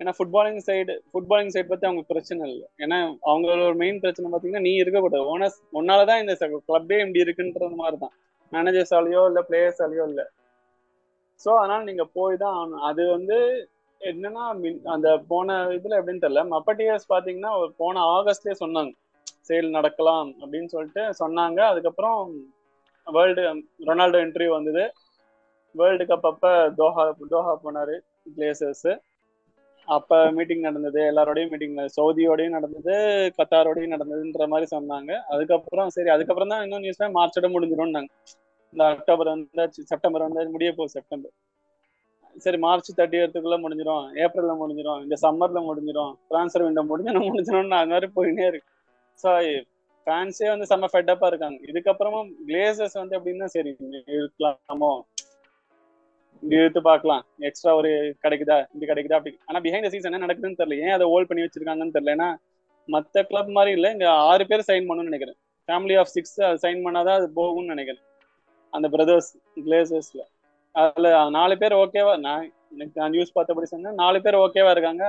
Speaker 2: ஏன்னா ஃபுட்பாலிங் சைடு ஃபுட்பாலிங் சைடு பத்தி அவங்களுக்கு பிரச்சனை இல்லை. ஏன்னா அவங்களோட மெயின் பிரச்சனை பார்த்தீங்கன்னா நீ இருக்கக்கூடாது ஓனர்ஸ் உன்னால தான் இந்த கிளப்பே இப்படி இருக்குன்றது மாதிரி தான் மேனேஜர்ஸாலேயோ இல்லை பிளேயர்ஸாலேயோ இல்லை. ஸோ அதனால நீங்க போய் தான் ஆகணும். அது வந்து என்னன்னா மின்- அந்த போன இதுல எப்படின்னு தெரியல. மப்பட்டியர்ஸ் பாத்தீங்கன்னா போன ஆகஸ்ட்லயே சொன்னாங்க. சேல் நடக்கலாம் அப்படின்னு சொல்லிட்டு சொன்னாங்க. அதுக்கப்புறம் வேர்ல்டு ரொனால்டோ இன்டர்வியூ வந்தது. வேர்ல்டு கப் அப்ப தோஹா தோஹா போனாரு பிளேசர்ஸ் அப்ப மீட்டிங் நடந்தது. எல்லாரோடையும் மீட்டிங் சவுதியோடயும் நடந்தது கத்தாரோடையும் நடந்ததுன்ற மாதிரி சொன்னாங்க. அதுக்கப்புறம் சரி அதுக்கப்புறம் தான் இன்னும் நியூஸ் மார்ச்சோட முடிஞ்சிடும்னாங்க. இந்த அக்டோபர் வந்தாச்சு செப்டம்பர் வந்தாச்சு முடிய போகுது செப்டம்பர். சரி மார்ச் தேர்ட்டி எடுத்துக்குள்ள முடிஞ்சிடும் ஏப்ரல்ல முடிஞ்சிடும் இந்த சம்மர்ல முடிஞ்சிடும் டிரான்ஸ்ஃபர் விண்டோ முடிஞ்சிடும் முடிஞ்சிடும்னு அது மாதிரி போயினே இருக்கு ஸோ ஃபேன்ஸே வந்து செம்ம ஃபெட்டப்பா இருக்காங்க. இதுக்கப்புறமும் கிளேசர்ஸ் வந்து எப்படின்னா சரி இருக்கலாமோ இழுத்து பார்க்கலாம். எக்ஸ்ட்ரா ஒரு கிடைக்குதா? இது கிடைக்குதா? அப்படி. ஆனா பிஹைண்ட் சீசன் என்ன நடக்குதுன்னு தெரியல. ஏன் அதை ஹோல்ட் பண்ணி வச்சிருக்காங்கன்னு தெரியல. ஏன்னா மத்த கிளப் மாதிரி இல்ல. இங்க ஆறு பேர் சைன் பண்ணணும்னு நினைக்கிறேன். ஃபேமிலி ஆஃப் சிக்ஸ் சைன் பண்ணாதான் அது போகும்னு நினைக்கிறேன். அந்த பிரதர்ஸ் கிளேசர்ஸ்ல அதுல நாலு பேர் ஓகேவா நான் எனக்கு நான் நியூஸ் பார்த்தபடி சொன்னேன். நாலு பேர் ஓகேவா இருக்காங்க.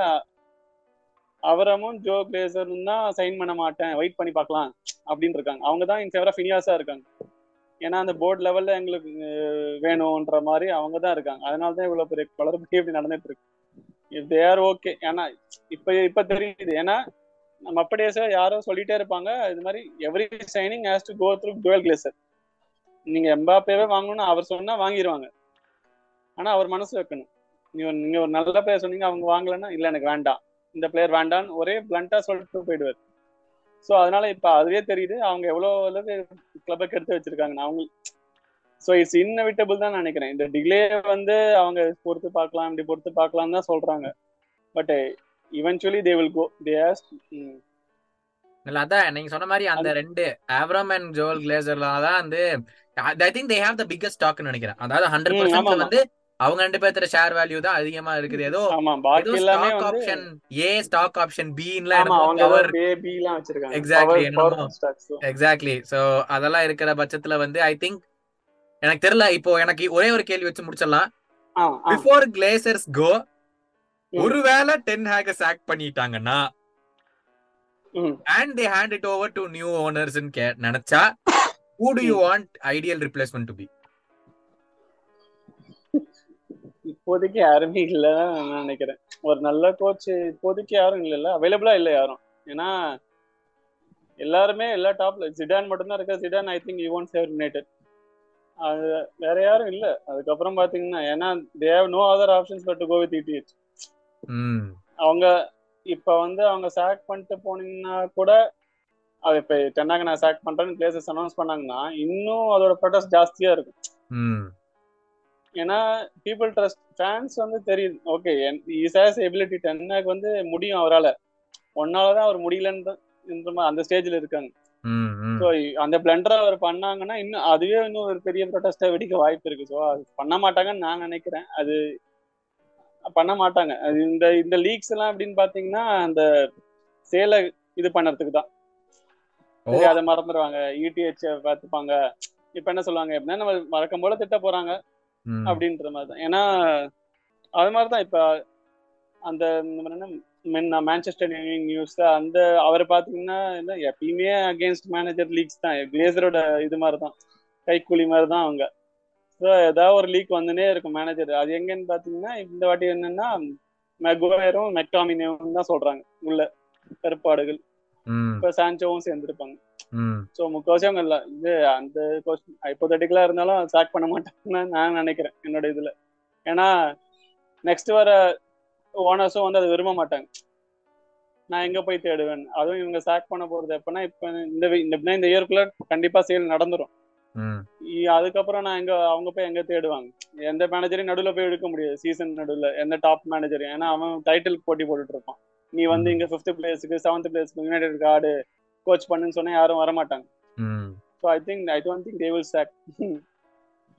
Speaker 2: அவரமும் ஜோ கிளேசரும் தான் சைன் பண்ண மாட்டேன். வெயிட் பண்ணி பார்க்கலாம் அப்படின்னு இருக்காங்க. அவங்க தான் இன் ஃபேவரா ஃபினியாஸா இருக்காங்க. ஏன்னா அந்த போர்டு லெவல்ல எங்களுக்கு வேணும்ன்ற மாதிரி அவங்க தான் இருக்காங்க. அதனால தான் இவ்வளவு பெரிய குளறுபடி இப்படி நடந்துட்டு இருக்கு. இஃப் தே ஆர் ஓகே ஏன்னா இப்ப இப்ப தெரியுது. ஏன்னா நம்ம அப்படியே சார் யாரோ சொல்லிட்டே இருப்பாங்க. இது மாதிரி every signing has to go through twelve Glazer நீங்க எம்பாப்பேவே வாங்கணும்னு அவர் சொன்னா வாங்கிடுவாங்க ஆனா அவர் மனசு வைக்கணும். நீங்க நீங்க ஒரு நல்ல பிளேயர் சொன்னீங்க அவங்க வாங்கலைன்னா இல்ல எனக்கு வேண்டாம். இந்த பிளேயர் வேண்டாம்னு ஒரே பிளண்டா சொல்லிட்டு போயிடுவார். ஸோ அதனால இப்ப அதுவே தெரியுது அவங்க எவ்வளவு அளவு கிளப்பை எடுத்து வச்சிருக்காங்க அவங்க ஸோ இட்ஸ் இன்னவிட்டபிள் தான் நினைக்கிறேன். இந்த டிலே வந்து அவங்க பொறுத்து பார்க்கலாம் இப்படி பொறுத்து பார்க்கலாம் தான் சொல்றாங்க. But eventually they will go they has
Speaker 1: இல்ல அதான் நீங்க சொன்ன மாதிரி அந்த ரெண்டு ஆப்ரம் அண்ட் ஜோல் கிளேசர்ல தான் வந்து I think they have the biggest ஸ்டாக்னு நினைக்கிறேன் அதாவது ஹண்ட்ரட் பர்சன்ட். வந்து அவங்க ரெண்டு பேர்த்தோட ஷேர் வேல்யூ தான் அதிகமா இருக்குது ஏதோ
Speaker 2: stock
Speaker 1: option a stock option பின்லாம்
Speaker 2: stocks.
Speaker 1: Exactly so அதெல்லாம் இருக்கிற பட்சத்துல வந்து ஐ திங்க் எனக்கு தெரியல இப்போ எனக்கு ஒரே ஒரு கேள்வி வச்சு முடிச்சிடலாம். Before Glazers
Speaker 2: go.
Speaker 1: ஒருவேளை டென் ஹேக்க சாக் பண்ணிட்டாங்கன்னா. And they hand it over to new owners K நினைச்சா who do you want ideal replacement to be?
Speaker 2: இப்போதைக்கு யாருமே இல்லைன்னு நான் நினைக்கிறேன். ஒரு நல்ல கோச் இப்போதைக்கு யாரும் இல்லைல்ல? அவைலபிளா இல்லை யாரும்? ஏன்னா எல்லாருமே எல்லா டாப்ல ஜிடான் மட்டும்தான் இருக்கா? Zidane I think you won't save United அது வேற யாரும் இல்ல. அதுக்கப்புறம் பாத்தீங்கன்னா ஏன்னா they have no other options but go with
Speaker 1: ETH
Speaker 2: அவங்க இப்ப வந்து அவங்க சாக் பண்ணிட்டு போனீங்கன்னா கூட அது இப்ப டென்னாக நான் சாக் பண்றேன்னு பிளேசஸ் அனௌன்ஸ் பண்ணாங்கன்னா இன்னும் அதோட ப்ரொடெஸ்ட் ஜாஸ்தியா இருக்கும். ஏன்னா பீப்புள் ட்ரஸ்ட் ஃபேன்ஸ் வந்து தெரியுது. ஓகே இஸ் ஹேஸ் எபிலிட்டி டென்னாக்கு வந்து முடியும் அவரால். ஒன்னால தான் அவர் முடியலன்ற அந்த ஸ்டேஜ்ல இருக்காங்க. ஸோ அந்த பிளண்டர் அவர் பண்ணாங்கன்னா இன்னும் அதுவே இன்னும் ஒரு பெரிய ப்ரொடெஸ்டா வெடிக்க வாய்ப்பு இருக்கு. ஸோ அது பண்ண மாட்டாங்கன்னு நான் நினைக்கிறேன். அது பண்ண மாட்டாங்க. அது இந்த இந்த லீக்ஸ் எல்லாம் அப்படின்னு பாத்தீங்கன்னா அந்த சேலை இது பண்ணறதுக்கு தான். அதை மறந்துடுவாங்க இடிஹெச் பார்த்துப்பாங்க. இப்ப என்ன சொல்லுவாங்க? எப்படின்னா நம்ம வழக்கம் போல திட்ட போறாங்க அப்படின்ற மாதிரி தான் ஏன்னா அது மாதிரி தான் இப்போ அந்த என்ன மென் மேன்செஸ்டர் நியூஸ் அந்த அவரை பார்த்தீங்கன்னா என்ன எப்பயுமே அகேன்ஸ்ட் மேனேஜர் லீக்ஸ் தான். கிளேசரோட இது மாதிரி தான் கைக்கூலி மாதிரி தான் அவங்க. ஸோ ஏதாவது ஒரு லீக் வந்துனே இருக்கும் மேனேஜர் அது எங்கன்னு பார்த்தீங்கன்னா இந்த வாட்டி என்னன்னா மெகோயரும் மெக்டாமினியும் தான் சொல்றாங்க. உள்ள கருப்பாடுகள். இப்போ சான்சோவும் சேர்ந்துருப்பாங்க
Speaker 1: ம்.
Speaker 2: ஸோ முக்கால்வாசி அவங்க இல்லை. இது அந்த கொஸ்டின் ஹைப்போதட்டிக்கலாக இருந்தாலும் சாக் பண்ண மாட்டாங்கன்னு நான் நினைக்கிறேன் என்னோட இதில். ஏன்னா நெக்ஸ்ட் வர ஓனர்ஸும் வந்து அதை விரும்ப மாட்டாங்க. நான் எங்க போய் தேடுவேன்? அதுவும் இவங்க சாக் பண்ண போறது எப்பன்னா இப்ப இந்த இந்த இயர்க்குள்ள கண்டிப்பா சேல் நடந்துரும். அதுக்கப்புறம் நான் எங்க அவங்க போய் எங்க தேடுவாங்க? எந்த மேனேஜரையும் நடுவுல போய் எடுக்க முடியாது. சீசன் நடுவுல எந்த டாப் மேனேஜர் ஏன்னா அவன் டைட்டில் போட்டி போட்டுட்டு இருப்பான். நீ வந்து. இங்க ஃபிஃப்த் பிளேஸ்க்கு செவன்த் பிளேஸ்க்கு யுனைடெட் ஆடு கோச் பண்ணுன்னு சொன்னா யாரும் வர மாட்டாங்க so I think I don't think they will sack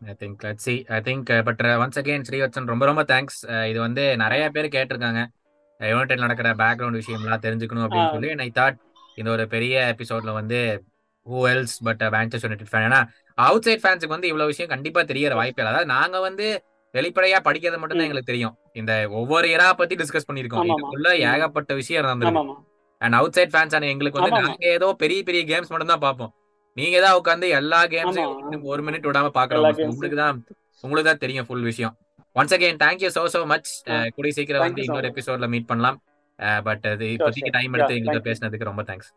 Speaker 1: I think let's see I think but once again Srivatsan ரொம்ப ரொம்ப தேங்க்ஸ் இது வந்து நிறைய பேர் கேட்டிருக்காங்க. யுனைடெட் நடக்கிற பேக்ரவுண்ட் விஷயம்லாம் தெரிஞ்சுக்கணும் அப்படின்னு. சொல்லி ஐ தாட் இந்த ஒரு பெரிய எபிசோட்ல வந்து who else but Manchester United fan ஏன்னா அவுட் சைட் ஃபேன்ஸுக்கு வந்து இவ்வளவு விஷயம் கண்டிப்பா தெரியற வாய்ப்பு இல்லை. அதாவது நாங்க வந்து வெளிப்படையா படிக்கிறது மட்டும் தான். எங்களுக்கு தெரியும் இந்த ஒவ்வொரு இயரா பத்தி டிஸ்கஸ் பண்ணிருக்கோம். இதுக்குள்ள. ஏகப்பட்ட விஷயம் நடந்திருக்கு அண்ட் அவுட் சைட் ஃபேன்ஸ் ஆன எங்களுக்கு வந்து. நாங்க ஏதோ பெரிய பெரிய கேம்ஸ் மட்டும் தான் பார்ப்போம் நீங்க தான் உட்காந்து எல்லா கேம்ஸையும். ஒரு மினிட் விடாம
Speaker 2: games
Speaker 1: உங்களுக்கு தான் உங்களுக்கு தான் தெரியும் ஃபுல் விஷயம் once again thank you so so
Speaker 2: much.
Speaker 1: கூடிய சீக்கிரம் வந்து இன்னொரு. எபிசோட்ல மீட் பண்ணலாம் பட்
Speaker 2: Sure,
Speaker 1: இப்போதைக்கு. டைம் எடுத்து எங்களுக்கு. பேசினதுக்கு ரொம்ப தேங்க்ஸ்